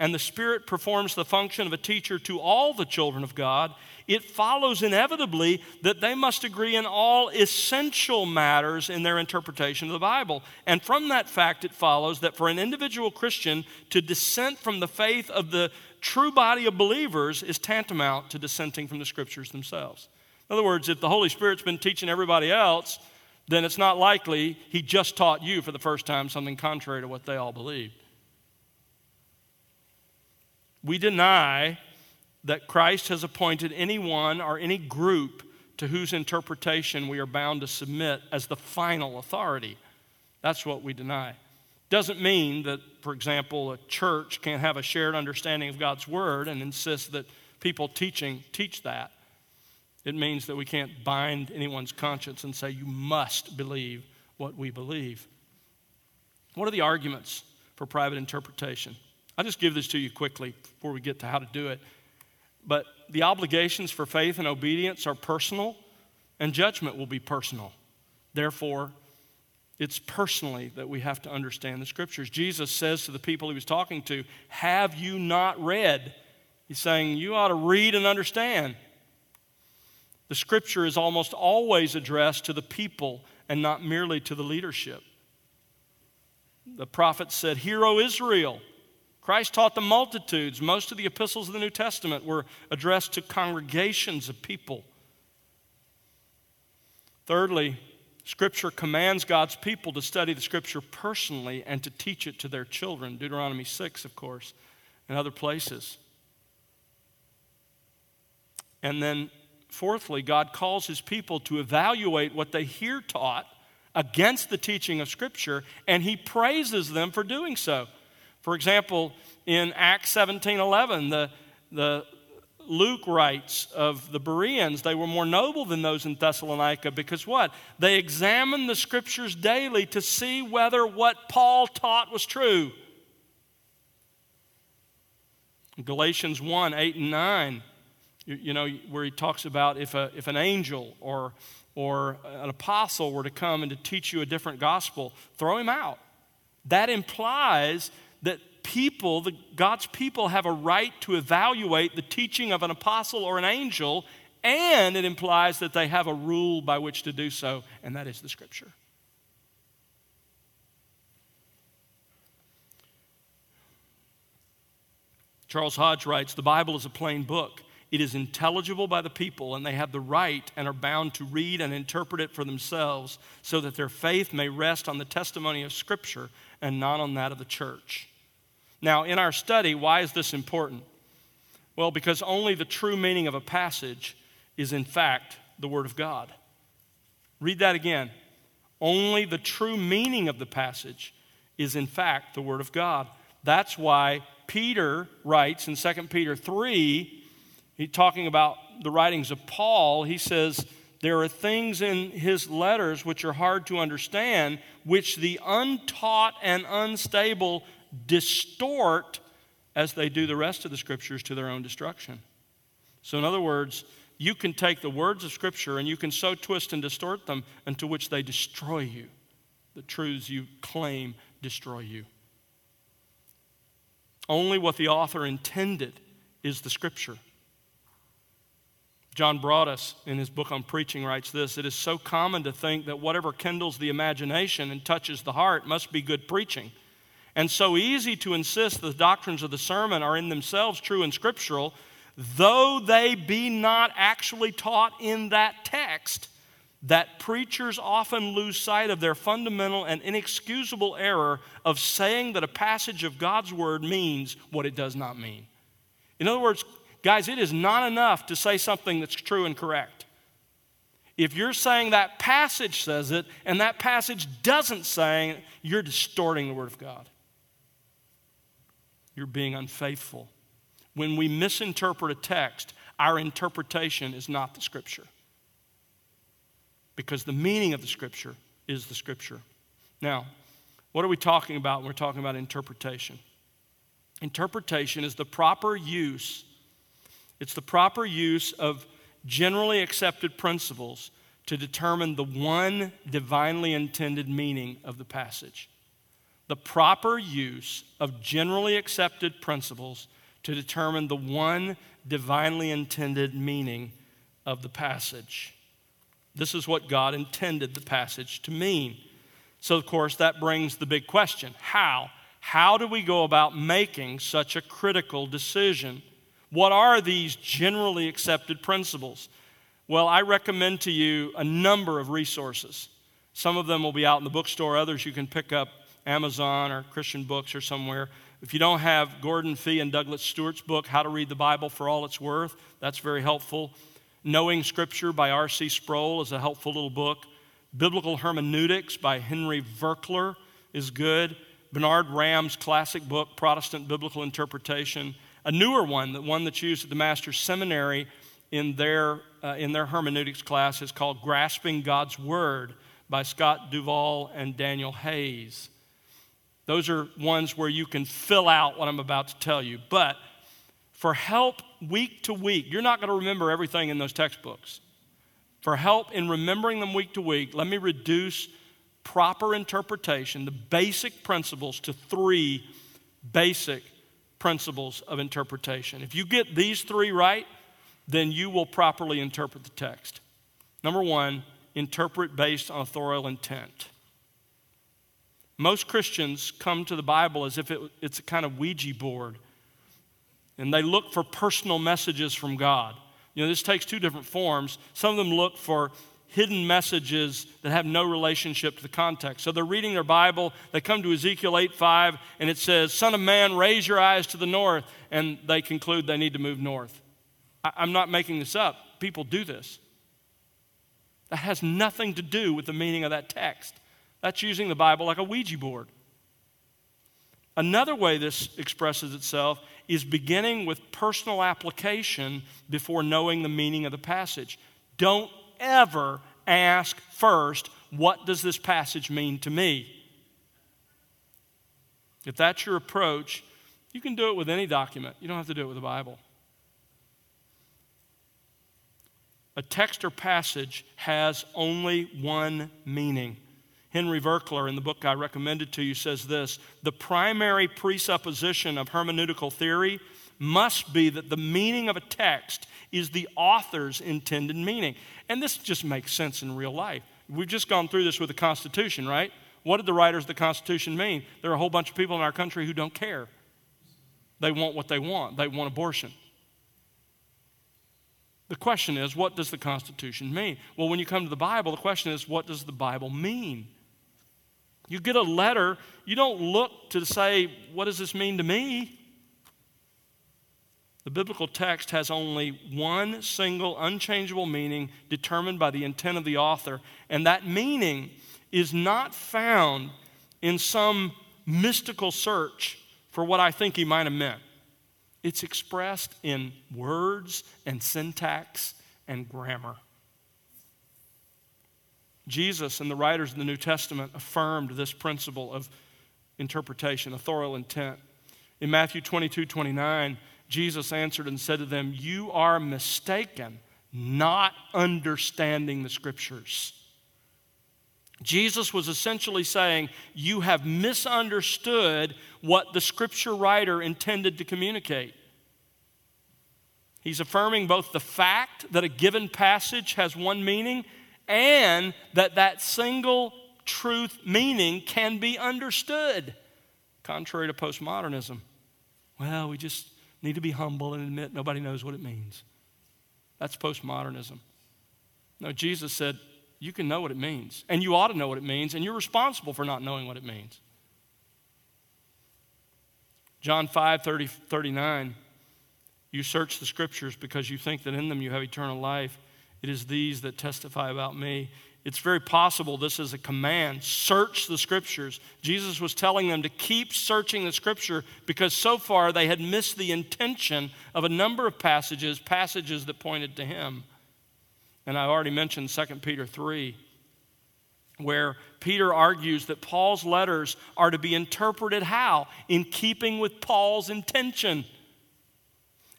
and the Spirit performs the function of a teacher to all the children of God, it follows inevitably that they must agree in all essential matters in their interpretation of the Bible. And from that fact, it follows that for an individual Christian to dissent from the faith of the true body of believers is tantamount to dissenting from the Scriptures themselves. In other words, if the Holy Spirit's been teaching everybody else, then it's not likely he just taught you for the first time something contrary to what they all believed. We deny that Christ has appointed anyone or any group to whose interpretation we are bound to submit as the final authority. That's what we deny. Doesn't mean that, for example, a church can't have a shared understanding of God's word and insist that people teaching teach that. It means that we can't bind anyone's conscience and say, you must believe what we believe. What are the arguments for private interpretation? I'll just give this to you quickly before we get to how to do it. But the obligations for faith and obedience are personal, and judgment will be personal. Therefore, it's personally that we have to understand the scriptures. Jesus says to the people he was talking to, Have you not read? He's saying, You ought to read and understand. The scripture is almost always addressed to the people and not merely to the leadership. The prophet said, Hear, O Israel. Christ taught the multitudes. Most of the epistles of the New Testament were addressed to congregations of people. Thirdly, Scripture commands God's people to study the Scripture personally and to teach it to their children. Deuteronomy 6, of course, and other places. And then, fourthly, God calls His people to evaluate what they hear taught against the teaching of Scripture, and He praises them for doing so. For example, in Acts 17 11, the, the Luke writes of the Bereans, they were more noble than those in Thessalonica because what? They examined the scriptures daily to see whether what Paul taught was true. Galatians 1 8 and 9, you, you, know, where he talks about if, a, if an angel or, or an apostle were to come and to teach you a different gospel, throw him out. That implies people, the, God's people, have a right to evaluate the teaching of an apostle or an angel, and it implies that they have a rule by which to do so, and that is the scripture. Charles Hodge writes The Bible is a plain book. It is intelligible by the people, and they have the right and are bound to read and interpret it for themselves so that their faith may rest on the testimony of Scripture and not on that of the church. Now, in our study, why is this important? Well, because only the true meaning of a passage is, in fact, the Word of God. Read that again. Only the true meaning of the passage is, in fact, the Word of God. That's why Peter writes in 2 Peter 3, he's talking about the writings of Paul. He says, There are things in his letters which are hard to understand, which the untaught and unstable distort as they do the rest of the scriptures to their own destruction. So, in other words, you can take the words of Scripture and you can so twist and distort them unto which they destroy you. The truths you claim destroy you. Only what the author intended is the Scripture. John Broadus, in his book on preaching, writes this It is so common to think that whatever kindles the imagination and touches the heart must be good preaching and so easy to insist the doctrines of the sermon are in themselves true and scriptural, though they be not actually taught in that text, that preachers often lose sight of their fundamental and inexcusable error of saying that a passage of God's word means what it does not mean. In other words, guys, it is not enough to say something that's true and correct. If you're saying that passage says it and that passage doesn't say it, you're distorting the Word of God you're being unfaithful. When we misinterpret a text, our interpretation is not the Scripture. Because the meaning of the Scripture is the Scripture. Now, what are we talking about when we're talking about interpretation? Interpretation is the proper use, it's the proper use of generally accepted principles to determine the one divinely intended meaning of the passage the proper use of generally accepted principles to determine the one divinely intended meaning of the passage. This is what God intended the passage to mean. So, of course, that brings the big question how? How do we go about making such a critical decision? What are these generally accepted principles? Well, I recommend to you a number of resources. Some of them will be out in the bookstore, others you can pick up Amazon or Christian Books or somewhere. If you don't have Gordon Fee and Douglas Stuart's book, How to Read the Bible for All It's Worth, that's very helpful. Knowing Scripture by R.C. Sproul is a helpful little book. Biblical Hermeneutics by Henry Virkler is good. Bernard Ramm's classic book, Protestant Biblical Interpretation. A newer one, the one that's used at the Master's Seminary in their, uh, in their hermeneutics class, is called Grasping God's Word by Scott Duvall and Daniel Hays. Those are ones where you can fill out what I'm about to tell you. But for help week to week, you're not going to remember everything in those textbooks. For help in remembering them week to week, let me reduce proper interpretation, the basic principles, to three basic principles of interpretation. If you get these three right, then you will properly interpret the text. Number one, interpret based on authorial intent. Most Christians come to the Bible as if it, it's a kind of Ouija board, and they look for personal messages from God. You know, this takes two different forms. Some of them look for hidden messages that have no relationship to the context. So they're reading their Bible, they come to Ezekiel 8 5, and it says, Son of man, raise your eyes to the north, and they conclude they need to move north. I, I'm not making this up. People do this. That has nothing to do with the meaning of that text. That's using the Bible like a Ouija board. Another way this expresses itself is beginning with personal application before knowing the meaning of the passage. Don't ever ask first, what does this passage mean to me? If that's your approach, you can do it with any document. You don't have to do it with the Bible. A text or passage has only one meaning. Henry Virkler, in the book I recommended to you, says this The primary presupposition of hermeneutical theory must be that the meaning of a text is the author's intended meaning. And this just makes sense in real life. We've just gone through this with the Constitution, right? What did the writers of the Constitution mean? There are a whole bunch of people in our country who don't care. They want what they want, they want abortion. The question is, what does the Constitution mean? Well, when you come to the Bible, the question is, what does the Bible mean? You get a letter, you don't look to say, what does this mean to me? The biblical text has only one single unchangeable meaning determined by the intent of the author, and that meaning is not found in some mystical search for what I think he might have meant. It's expressed in words and syntax and grammar. Jesus and the writers of the New Testament affirmed this principle of interpretation, authorial intent. In Matthew 22 29, Jesus answered and said to them, You are mistaken, not understanding the scriptures. Jesus was essentially saying, You have misunderstood what the scripture writer intended to communicate. He's affirming both the fact that a given passage has one meaning and that that single truth meaning can be understood, contrary to postmodernism. Well, we just need to be humble and admit nobody knows what it means. That's postmodernism. No, Jesus said, you can know what it means, and you ought to know what it means, and you're responsible for not knowing what it means. John 5 30, 39. You search the scriptures because you think that in them you have eternal life. It is these that testify about me. It's very possible this is a command search the scriptures. Jesus was telling them to keep searching the scripture because so far they had missed the intention of a number of passages, passages that pointed to him. And I already mentioned 2 Peter 3, where Peter argues that Paul's letters are to be interpreted how? In keeping with Paul's intention.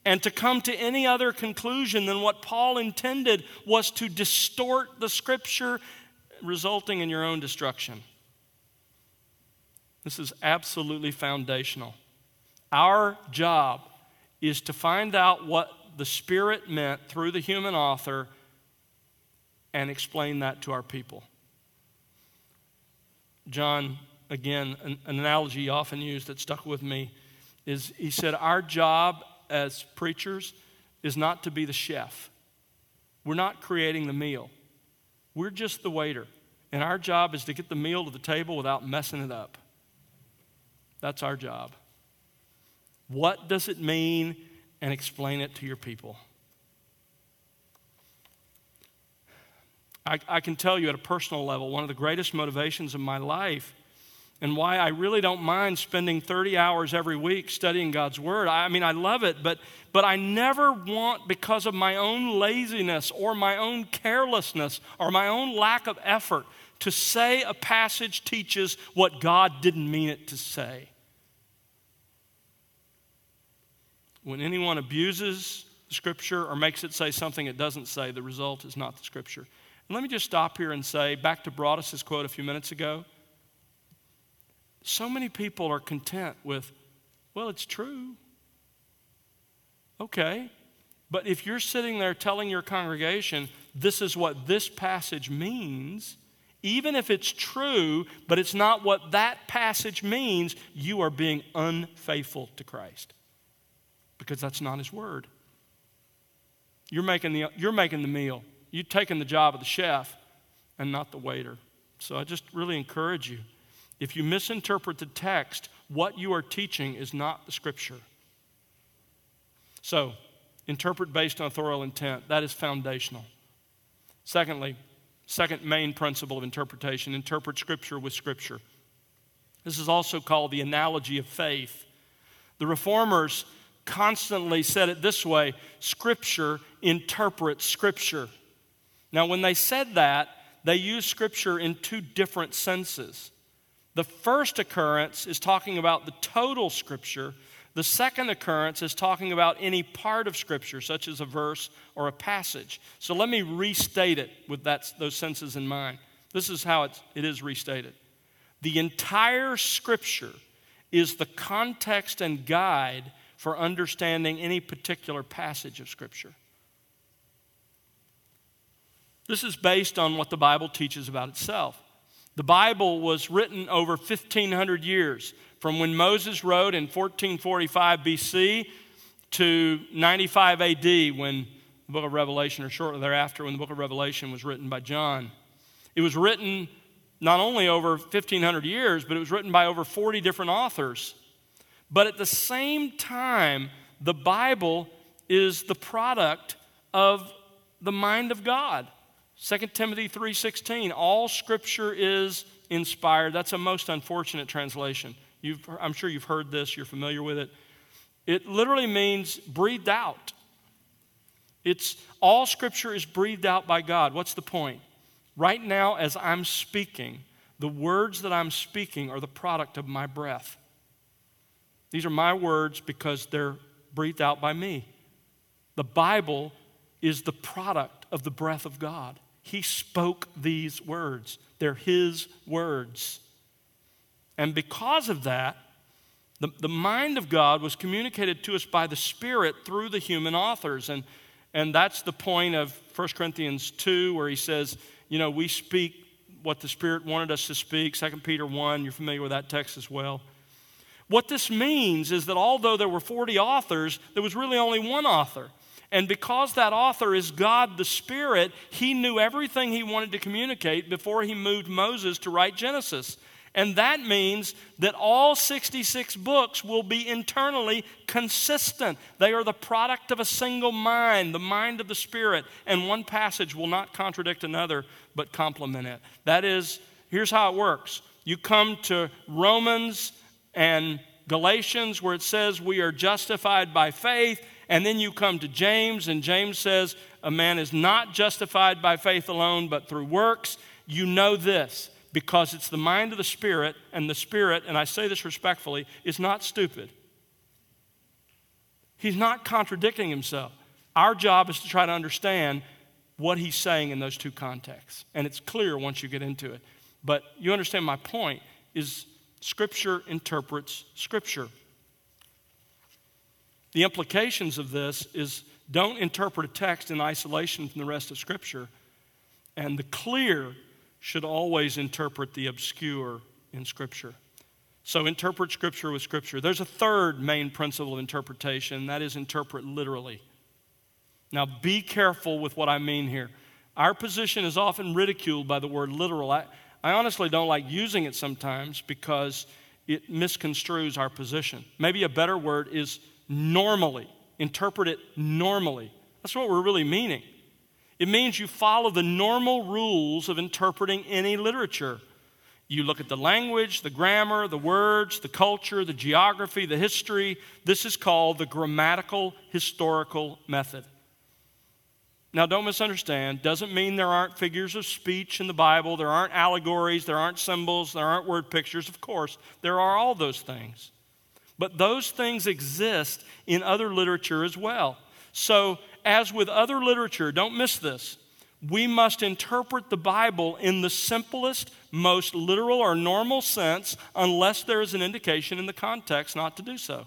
And to come to any other conclusion than what Paul intended was to distort the scripture, resulting in your own destruction. This is absolutely foundational. Our job is to find out what the Spirit meant through the human author and explain that to our people. John, again, an, an analogy often used that stuck with me is he said, Our job as preachers is not to be the chef. We're not creating the meal, we're just the waiter. And our job is to get the meal to the table without messing it up. That's our job. What does it mean? And explain it to your people. I, I can tell you at a personal level, one of the greatest motivations of my life and why I really don't mind spending 30 hours every week studying God's Word. I mean, I love it, but, but I never want, because of my own laziness or my own carelessness or my own lack of effort, to say a passage teaches what God didn't mean it to say. When anyone abuses the Scripture or makes it say something it doesn't say, the result is not the Scripture. And let me just stop here and say, back to Broadus' quote a few minutes ago so many people are content with, well, it's true. Okay. But if you're sitting there telling your congregation, this is what this passage means, even if it's true, but it's not what that passage means, you are being unfaithful to Christ because that's not His word. You're making the, you're making the meal, you're taking the job of the chef and not the waiter. So I just really encourage you if you misinterpret the text, what you are teaching is not the scripture. So, interpret based on authorial intent. That is foundational. Secondly, second main principle of interpretation interpret scripture with scripture. This is also called the analogy of faith. The reformers constantly said it this way Scripture interprets Scripture. Now, when they said that, they used Scripture in two different senses. The first occurrence is talking about the total Scripture. The second occurrence is talking about any part of Scripture, such as a verse or a passage. So let me restate it with that, those senses in mind. This is how it's, it is restated. The entire Scripture is the context and guide for understanding any particular passage of Scripture. This is based on what the Bible teaches about itself. The Bible was written over 1,500 years, from when Moses wrote in 1445 BC to 95 AD, when the book of Revelation, or shortly thereafter, when the book of Revelation was written by John. It was written not only over 1,500 years, but it was written by over 40 different authors. But at the same time, the Bible is the product of the mind of God. 2 Timothy 3:16 all scripture is inspired. That's a most unfortunate translation. You've, I'm sure you've heard this, you're familiar with it. It literally means breathed out. It's all scripture is breathed out by God. What's the point? Right now as I'm speaking, the words that I'm speaking are the product of my breath. These are my words because they're breathed out by me. The Bible is the product of the breath of God. He spoke these words. They're His words. And because of that, the, the mind of God was communicated to us by the Spirit through the human authors. And, and that's the point of 1 Corinthians 2, where he says, you know, we speak what the Spirit wanted us to speak. 2 Peter 1, you're familiar with that text as well. What this means is that although there were 40 authors, there was really only one author. And because that author is God the Spirit, he knew everything he wanted to communicate before he moved Moses to write Genesis. And that means that all 66 books will be internally consistent. They are the product of a single mind, the mind of the Spirit, and one passage will not contradict another but complement it. That is, here's how it works you come to Romans and Galatians, where it says we are justified by faith, and then you come to James, and James says, A man is not justified by faith alone, but through works. You know this because it's the mind of the Spirit, and the Spirit, and I say this respectfully, is not stupid. He's not contradicting himself. Our job is to try to understand what he's saying in those two contexts. And it's clear once you get into it. But you understand my point is scripture interprets scripture. The implications of this is don't interpret a text in isolation from the rest of Scripture. And the clear should always interpret the obscure in Scripture. So interpret Scripture with Scripture. There's a third main principle of interpretation, and that is interpret literally. Now, be careful with what I mean here. Our position is often ridiculed by the word literal. I, I honestly don't like using it sometimes because it misconstrues our position. Maybe a better word is normally. Interpret it normally. That's what we're really meaning. It means you follow the normal rules of interpreting any literature. You look at the language, the grammar, the words, the culture, the geography, the history. This is called the grammatical historical method. Now, don't misunderstand. Doesn't mean there aren't figures of speech in the Bible, there aren't allegories, there aren't symbols, there aren't word pictures. Of course, there are all those things. But those things exist in other literature as well. So, as with other literature, don't miss this. We must interpret the Bible in the simplest, most literal or normal sense unless there is an indication in the context not to do so.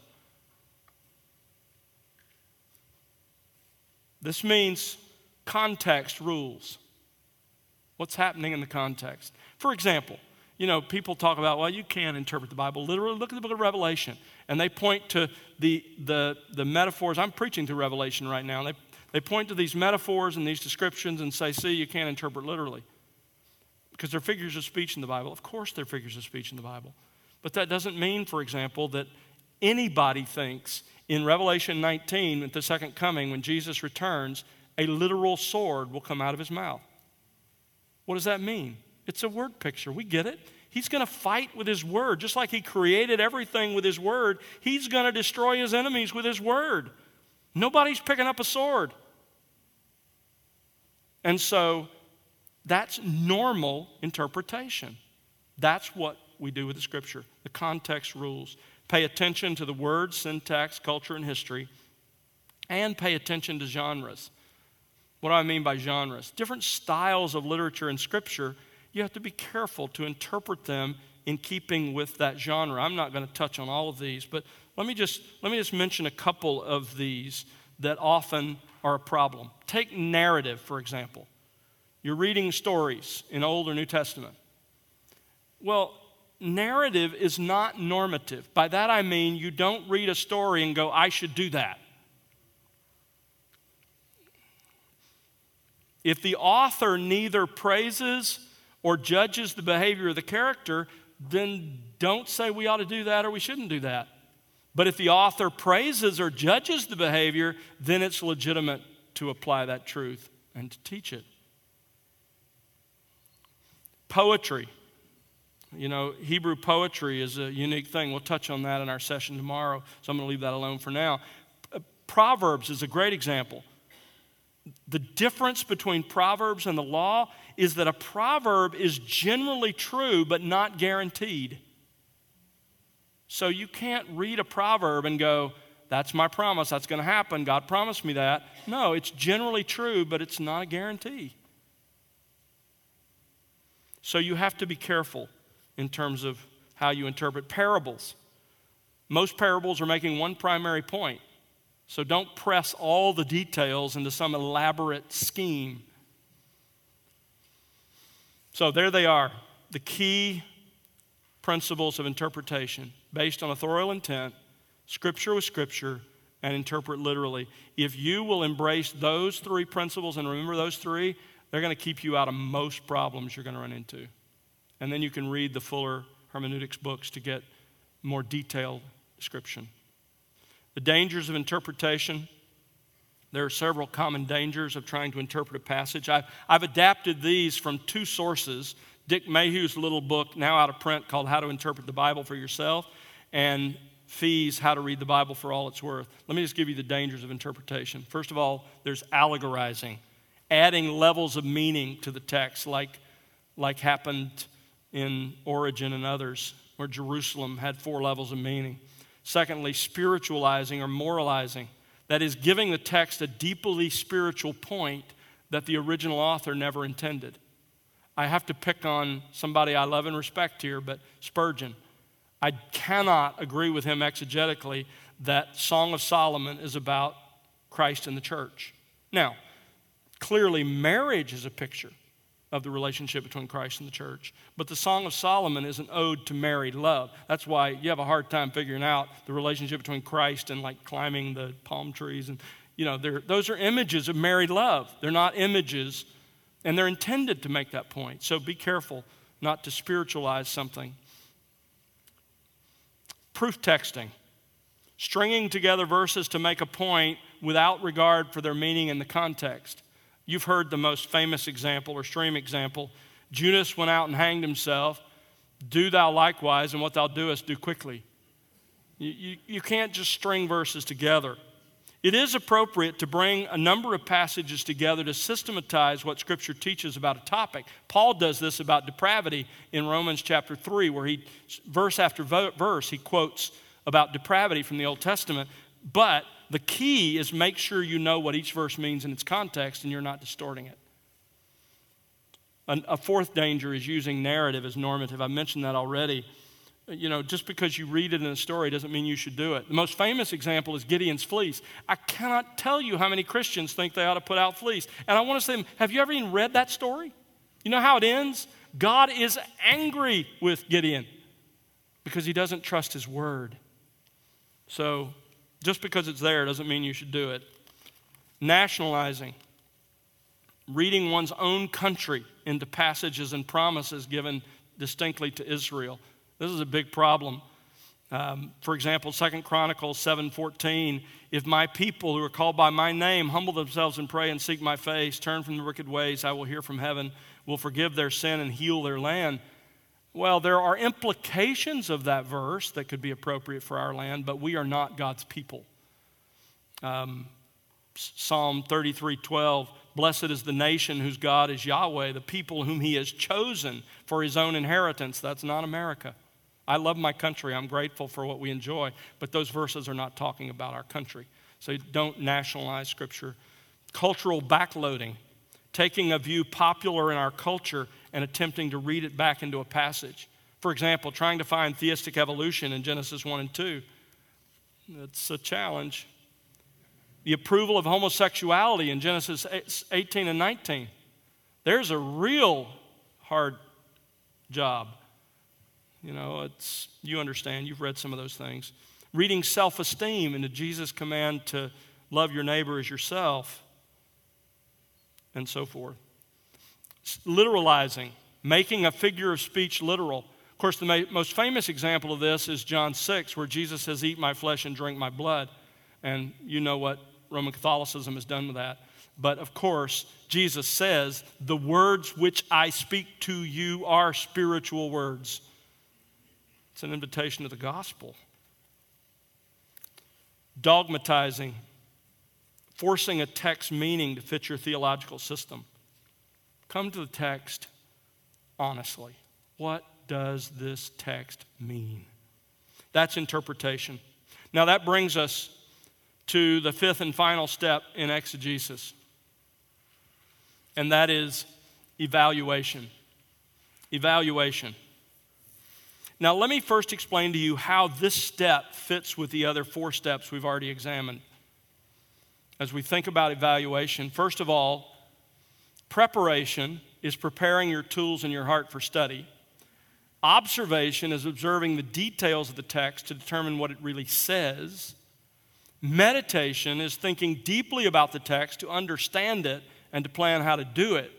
This means context rules. What's happening in the context? For example, you know, people talk about, well, you can't interpret the Bible literally. Look at the book of Revelation. And they point to the, the, the metaphors. I'm preaching through Revelation right now. They, they point to these metaphors and these descriptions and say, see, you can't interpret literally. Because they're figures of speech in the Bible. Of course, they're figures of speech in the Bible. But that doesn't mean, for example, that anybody thinks in Revelation 19, at the second coming, when Jesus returns, a literal sword will come out of his mouth. What does that mean? It's a word picture. We get it. He's going to fight with his word. Just like he created everything with his word, he's going to destroy his enemies with his word. Nobody's picking up a sword. And so that's normal interpretation. That's what we do with the scripture. The context rules. Pay attention to the words, syntax, culture, and history, and pay attention to genres. What do I mean by genres? Different styles of literature and scripture, you have to be careful to interpret them in keeping with that genre. I'm not going to touch on all of these, but let me just let me just mention a couple of these that often are a problem. Take narrative, for example. You're reading stories in Old or New Testament. Well, narrative is not normative. By that I mean you don't read a story and go, I should do that. If the author neither praises or judges the behavior of the character, then don't say we ought to do that or we shouldn't do that. But if the author praises or judges the behavior, then it's legitimate to apply that truth and to teach it. Poetry. You know, Hebrew poetry is a unique thing. We'll touch on that in our session tomorrow, so I'm going to leave that alone for now. Proverbs is a great example. The difference between Proverbs and the law is that a proverb is generally true but not guaranteed. So you can't read a proverb and go, that's my promise, that's going to happen, God promised me that. No, it's generally true, but it's not a guarantee. So you have to be careful in terms of how you interpret parables. Most parables are making one primary point so don't press all the details into some elaborate scheme. So there they are, the key principles of interpretation based on authorial intent, scripture with scripture, and interpret literally. If you will embrace those three principles and remember those three, they're going to keep you out of most problems you're going to run into. And then you can read the fuller hermeneutics books to get more detailed description. The dangers of interpretation. There are several common dangers of trying to interpret a passage. I've, I've adapted these from two sources Dick Mayhue's little book, now out of print, called How to Interpret the Bible for Yourself, and Fee's How to Read the Bible for All It's Worth. Let me just give you the dangers of interpretation. First of all, there's allegorizing, adding levels of meaning to the text, like, like happened in Origen and others, where Jerusalem had four levels of meaning. Secondly, spiritualizing or moralizing. That is, giving the text a deeply spiritual point that the original author never intended. I have to pick on somebody I love and respect here, but Spurgeon. I cannot agree with him exegetically that Song of Solomon is about Christ and the church. Now, clearly, marriage is a picture of the relationship between Christ and the church. But the Song of Solomon is an ode to married love. That's why you have a hard time figuring out the relationship between Christ and like climbing the palm trees. And, you know, those are images of married love. They're not images, and they're intended to make that point. So be careful not to spiritualize something. Proof texting, stringing together verses to make a point without regard for their meaning in the context. You've heard the most famous example or stream example. Judas went out and hanged himself. Do thou likewise, and what thou doest, do quickly. You, you, you can't just string verses together. It is appropriate to bring a number of passages together to systematize what Scripture teaches about a topic. Paul does this about depravity in Romans chapter 3, where he, verse after verse, he quotes about depravity from the Old Testament. But the key is make sure you know what each verse means in its context and you're not distorting it. A fourth danger is using narrative as normative. I mentioned that already you know, just because you read it in a story doesn't mean you should do it. The most famous example is Gideon's fleece. I cannot tell you how many Christians think they ought to put out fleece. And I want to say, have you ever even read that story? You know how it ends? God is angry with Gideon because he doesn't trust his word. So, just because it's there doesn't mean you should do it. Nationalizing, reading one's own country into passages and promises given distinctly to Israel this is a big problem. Um, for example, Second Chronicles 7:14, if my people who are called by my name humble themselves and pray and seek my face, turn from the wicked ways, I will hear from heaven, will forgive their sin and heal their land. Well, there are implications of that verse that could be appropriate for our land, but we are not God's people. Um, Psalm 33:12, blessed is the nation whose God is Yahweh, the people whom he has chosen for his own inheritance. That's not America. I love my country. I'm grateful for what we enjoy. But those verses are not talking about our country. So don't nationalize Scripture. Cultural backloading, taking a view popular in our culture and attempting to read it back into a passage. For example, trying to find theistic evolution in Genesis 1 and 2. That's a challenge. The approval of homosexuality in Genesis 18 and 19. There's a real hard job you know, it's, you understand, you've read some of those things. Reading self esteem into Jesus' command to love your neighbor as yourself, and so forth. Literalizing, making a figure of speech literal. Of course, the most famous example of this is John 6, where Jesus says, Eat my flesh and drink my blood. And you know what Roman Catholicism has done with that. But of course, Jesus says, The words which I speak to you are spiritual words. It's an invitation to the gospel. Dogmatizing, forcing a text meaning to fit your theological system. Come to the text honestly. What does this text mean? That's interpretation. Now, that brings us to the fifth and final step in exegesis, and that is evaluation. Evaluation. Now, let me first explain to you how this step fits with the other four steps we've already examined. As we think about evaluation, first of all, preparation is preparing your tools and your heart for study. Observation is observing the details of the text to determine what it really says. Meditation is thinking deeply about the text to understand it and to plan how to do it.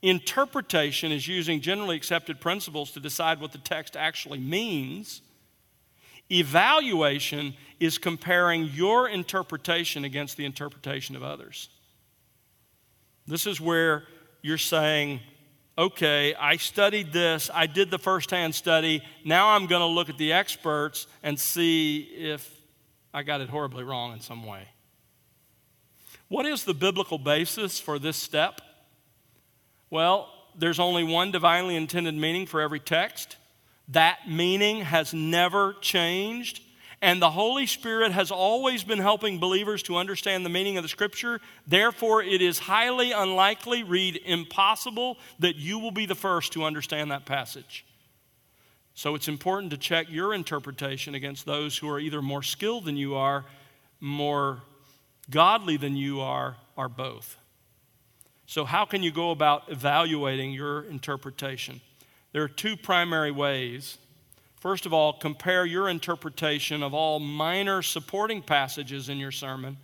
Interpretation is using generally accepted principles to decide what the text actually means. Evaluation is comparing your interpretation against the interpretation of others. This is where you're saying, okay, I studied this, I did the firsthand study, now I'm going to look at the experts and see if I got it horribly wrong in some way. What is the biblical basis for this step? Well, there's only one divinely intended meaning for every text. That meaning has never changed. And the Holy Spirit has always been helping believers to understand the meaning of the Scripture. Therefore, it is highly unlikely, read impossible, that you will be the first to understand that passage. So it's important to check your interpretation against those who are either more skilled than you are, more godly than you are, or both. So, how can you go about evaluating your interpretation? There are two primary ways. First of all, compare your interpretation of all minor supporting passages in your sermon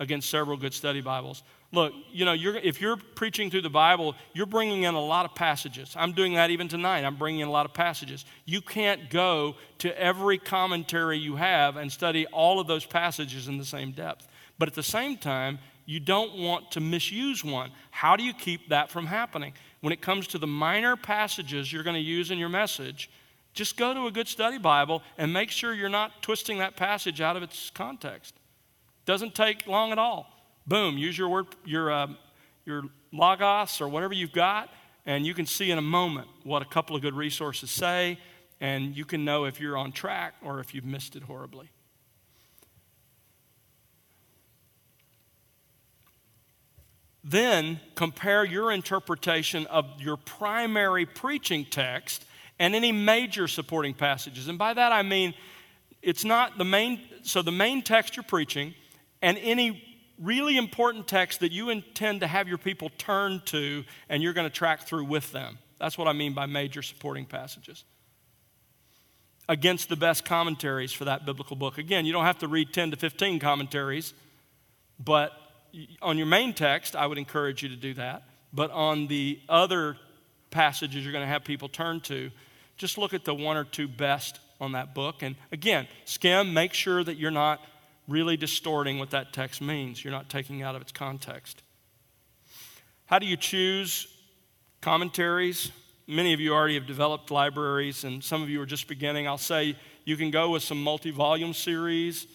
against several good study Bibles. Look, you know, you're, if you're preaching through the Bible, you're bringing in a lot of passages. I'm doing that even tonight. I'm bringing in a lot of passages. You can't go to every commentary you have and study all of those passages in the same depth. But at the same time, You don't want to misuse one. How do you keep that from happening? When it comes to the minor passages you're going to use in your message, just go to a good study Bible and make sure you're not twisting that passage out of its context. Doesn't take long at all. Boom, use your word, your, uh, your logos or whatever you've got, and you can see in a moment what a couple of good resources say, and you can know if you're on track or if you've missed it horribly. Then compare your interpretation of your primary preaching text and any major supporting passages. And by that I mean it's not the main, so the main text you're preaching and any really important text that you intend to have your people turn to and you're going to track through with them. That's what I mean by major supporting passages. Against the best commentaries for that biblical book. Again, you don't have to read 10 to 15 commentaries, but on your main text, I would encourage you to do that. But on the other passages you're going to have people turn to, just look at the one or two best on that book. And again, skim, make sure that you're not really distorting what that text means. You're not taking out of its context. How do you choose commentaries? Many of you already have developed libraries, and some of you are just beginning. I'll say you can go with some multi volume series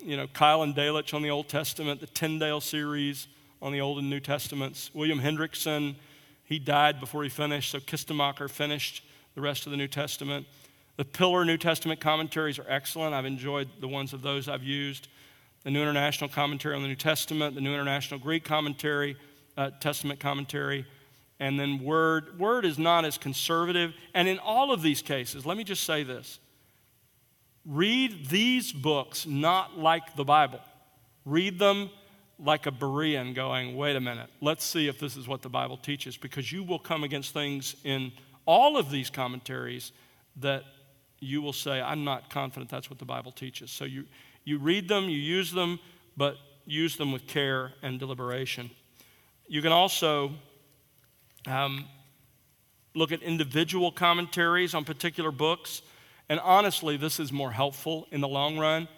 you know, Keil and Delitzsch on the Old Testament, the Tyndale series on the Old and New Testaments. William Hendriksen. he died before he finished, so Kistemaker finished the rest of the New Testament. The Pillar New Testament commentaries are excellent. I've enjoyed the ones of those I've used. The New International Commentary on the New Testament, the New International Greek Commentary, uh, Testament Commentary, and then Word. Word is not as conservative. And in all of these cases, let me just say this Read these books not like the Bible. Read them like a Berean going, wait a minute, let's see if this is what the Bible teaches, because you will come against things in all of these commentaries that you will say, I'm not confident that's what the Bible teaches. So you, you read them, you use them, but use them with care and deliberation. You can also um, look at individual commentaries on particular books. And honestly, this is more helpful in the long run.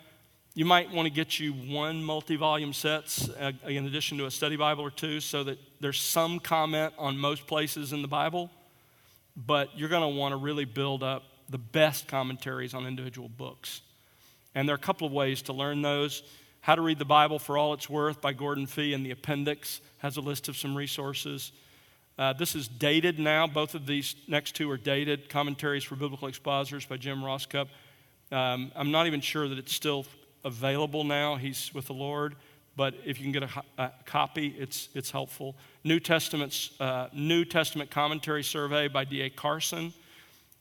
You might want to get you one multi volume sets uh, in addition to a study Bible or two so that there's some comment on most places in the Bible. But you're going to want to really build up the best commentaries on individual books. And there are a couple of ways to learn those. How to Read the Bible for All It's Worth by Gordon Fee in the appendix has a list of some resources. Uh, this is dated now. Both of these next two are dated. Commentaries for Biblical Expositors by Jim Rosscup. Um, I'm not even sure that it's still available now. He's with the Lord. But if you can get a, a copy, it's, it's helpful. New, Testament's, uh, New Testament Commentary Survey by D.A. Carson.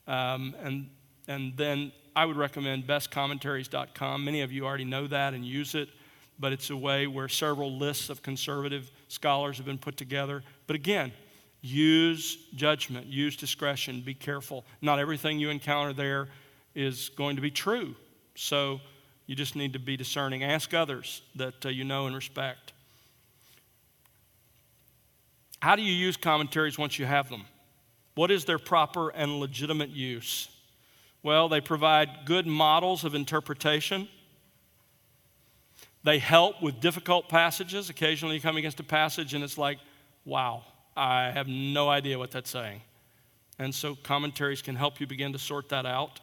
Um, and, and then I would recommend bestcommentaries.com. Many of you already know that and use it, but it's a way where several lists of conservative scholars have been put together. But again, Use judgment, use discretion, be careful. Not everything you encounter there is going to be true. So you just need to be discerning. Ask others that uh, you know and respect. How do you use commentaries once you have them? What is their proper and legitimate use? Well, they provide good models of interpretation. They help with difficult passages. Occasionally, you come against a passage and it's like, wow, I have no idea what that's saying. And so commentaries can help you begin to sort that out.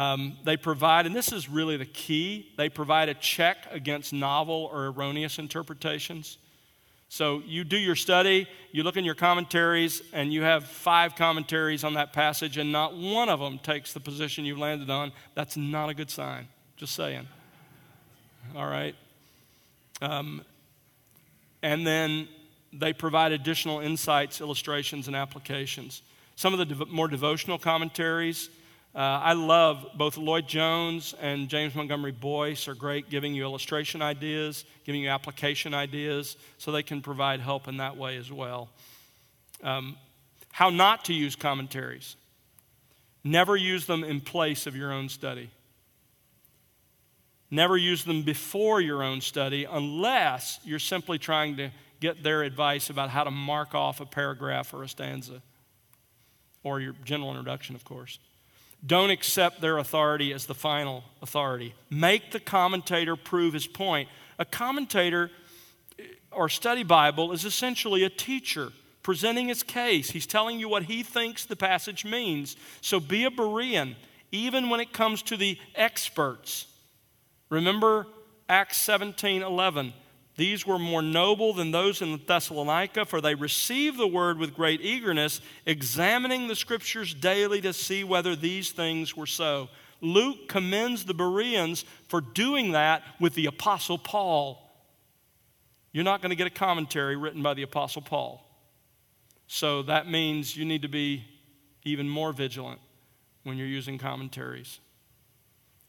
Um, they provide, and this is really the key, they provide a check against novel or erroneous interpretations. So you do your study, you look in your commentaries, and you have five commentaries on that passage, and not one of them takes the position you've landed on. That's not a good sign. Just saying. All right? Um, and then they provide additional insights, illustrations, and applications. Some of the more devotional commentaries, uh, I love both Lloyd Jones and James Montgomery Boice are great giving you illustration ideas, giving you application ideas, so they can provide help in that way as well. Um, how not to use commentaries. Never use them in place of your own study. Never use them before your own study unless you're simply trying to get their advice about how to mark off a paragraph or a stanza, or your general introduction, of course. Don't accept their authority as the final authority. Make the commentator prove his point. A commentator or study Bible is essentially a teacher presenting his case. He's telling you what he thinks the passage means. So be a Berean, even when it comes to the experts. Remember Acts 17 11. These were more noble than those in Thessalonica, for they received the word with great eagerness, examining the scriptures daily to see whether these things were so. Luke commends the Bereans for doing that with the Apostle Paul. You're not going to get a commentary written by the Apostle Paul. So that means you need to be even more vigilant when you're using commentaries.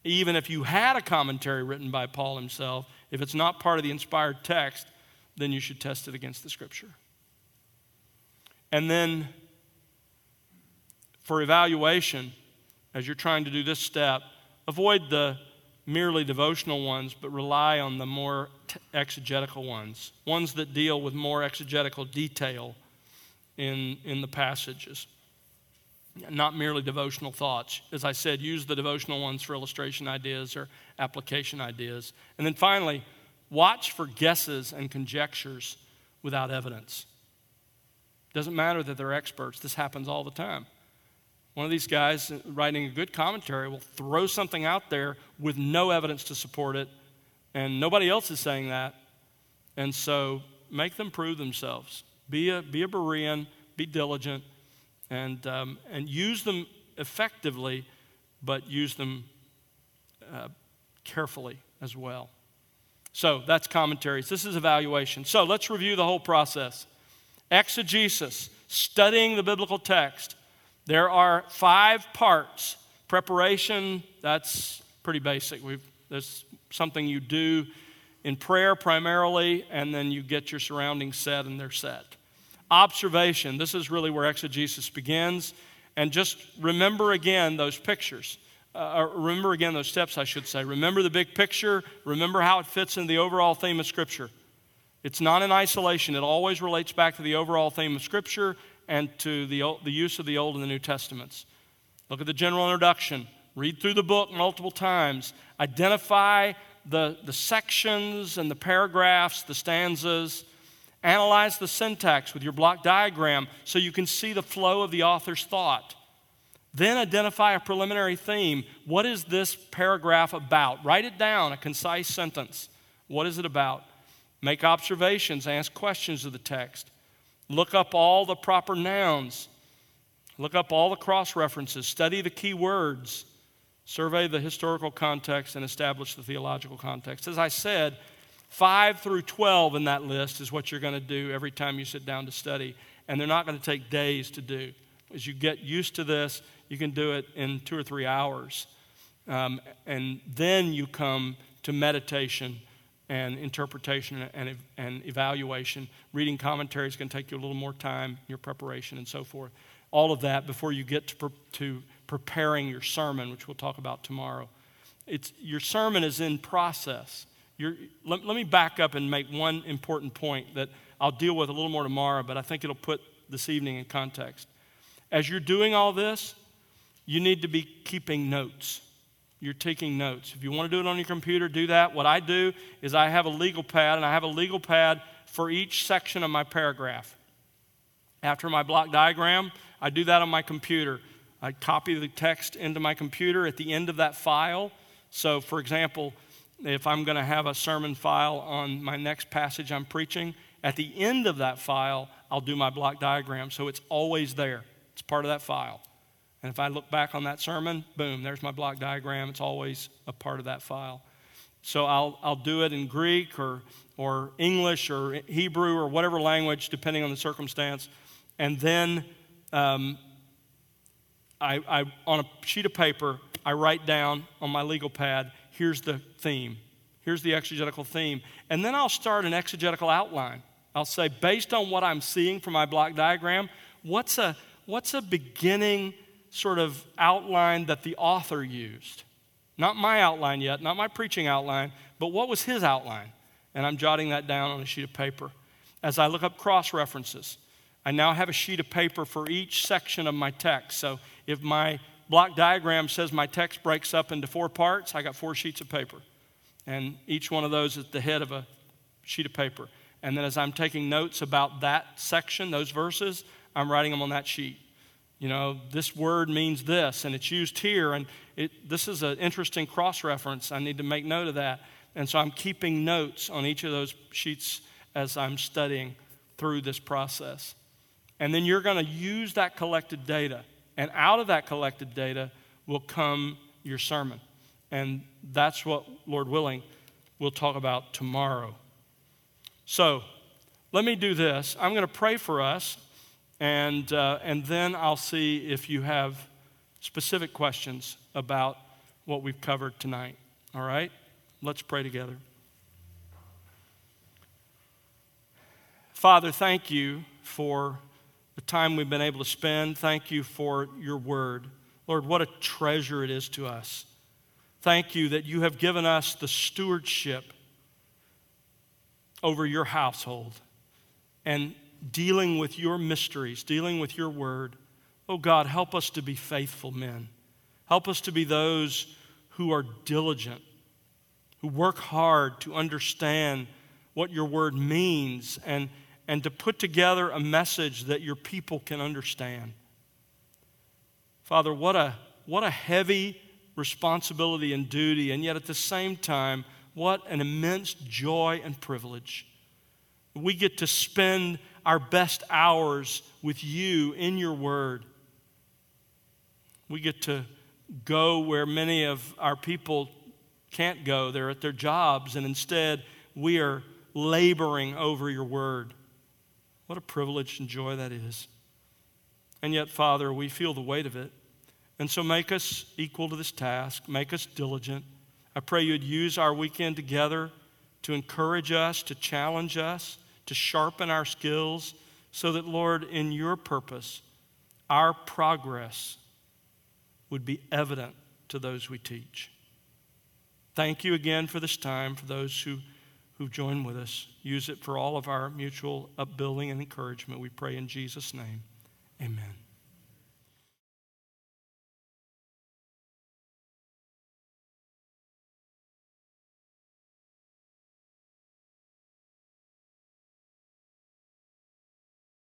Even if you had a commentary written by Paul himself, if it's not part of the inspired text, then you should test it against the scripture. And then for evaluation, as you're trying to do this step, avoid the merely devotional ones, but rely on the more t- exegetical ones, ones that deal with more exegetical detail in, in the passages, not merely devotional thoughts. As I said, use the devotional ones for illustration ideas or application ideas. And then finally, watch for guesses and conjectures without evidence. Doesn't matter that they're experts, this happens all the time. One of these guys writing a good commentary will throw something out there with no evidence to support it, and nobody else is saying that. And so make them prove themselves. Be a, be a Berean, be diligent, and, um, and use them effectively, but use them uh, carefully as well. So that's commentaries. This is evaluation. So let's review the whole process. Exegesis, studying the biblical text. There are five parts. Preparation, that's pretty basic. We've, there's something you do in prayer primarily, and then you get your surroundings set and they're set. Observation, this is really where exegesis begins. And just remember again those pictures. Uh, remember again those steps, I should say. Remember the big picture. Remember how it fits in the overall theme of Scripture. It's not in isolation, it always relates back to the overall theme of Scripture and to the, the use of the Old and the New Testaments. Look at the general introduction. Read through the book multiple times. Identify the, the sections and the paragraphs, the stanzas. Analyze the syntax with your block diagram so you can see the flow of the author's thought. Then identify a preliminary theme. What is this paragraph about? Write it down, a concise sentence. What is it about? Make observations, ask questions of the text. Look up all the proper nouns. Look up all the cross references. Study the key words. Survey the historical context and establish the theological context. As I said, 5 through 12 in that list is what you're going to do every time you sit down to study. And they're not going to take days to do. As you get used to this, you can do it in two or three hours. Um, and then you come to meditation and interpretation and, and evaluation. Reading commentaries can take you a little more time, your preparation, and so forth. All of that before you get to, pre- to preparing your sermon, which we'll talk about tomorrow. It's, your sermon is in process. Let, let me back up and make one important point that I'll deal with a little more tomorrow, but I think it'll put this evening in context. As you're doing all this, you need to be keeping notes. You're taking notes. If you want to do it on your computer, do that. What I do is I have a legal pad, and I have a legal pad for each section of my paragraph. After my block diagram, I do that on my computer. I copy the text into my computer at the end of that file. So, for example, if I'm going to have a sermon file on my next passage I'm preaching, at the end of that file, I'll do my block diagram. So it's always there, it's part of that file. And if I look back on that sermon, boom, there's my block diagram. It's always a part of that file. So I'll, I'll do it in Greek or, or English or Hebrew or whatever language, depending on the circumstance. And then um, I, I, on a sheet of paper, I write down on my legal pad, here's the theme. Here's the exegetical theme. And then I'll start an exegetical outline. I'll say, based on what I'm seeing from my block diagram, what's a, what's a beginning sort of outline that the author used. Not my outline yet, not my preaching outline, but what was his outline? And I'm jotting that down on a sheet of paper. As I look up cross references, I now have a sheet of paper for each section of my text. So if my block diagram says my text breaks up into four parts, I got four sheets of paper. And each one of those is the head of a sheet of paper. And then as I'm taking notes about that section, those verses, I'm writing them on that sheet. You know, this word means this, and it's used here, and it, this is an interesting cross reference. I need to make note of that. And so I'm keeping notes on each of those sheets as I'm studying through this process. And then you're going to use that collected data. And out of that collected data will come your sermon. And that's what, Lord willing, we'll talk about tomorrow. So let me do this. I'm going to pray for us, and, uh, and then I'll see if you have specific questions about what we've covered tonight. All right? Let's pray together. Father, thank you for the time we've been able to spend. Thank you for your word. Lord, what a treasure it is to us. Thank you that you have given us the stewardship over your household and dealing with your mysteries, dealing with your word. Oh God, help us to be faithful men. Help us to be those who are diligent, who work hard to understand what your word means and, and to put together a message that your people can understand. Father, what a, what a heavy responsibility and duty, and yet at the same time, what an immense joy and privilege. We get to spend our best hours with you in your word. We get to go where many of our people can't go. They're at their jobs, and instead, we are laboring over your word. What a privilege and joy that is. And yet, Father, we feel the weight of it. And so make us equal to this task, make us diligent. I pray you'd use our weekend together to encourage us, to challenge us, to sharpen our skills, so that, Lord, in your purpose, our progress would be evident to those we teach. Thank you again for this time, for those who, who've joined with us. Use it for all of our mutual upbuilding and encouragement. We pray in Jesus' name. Amen.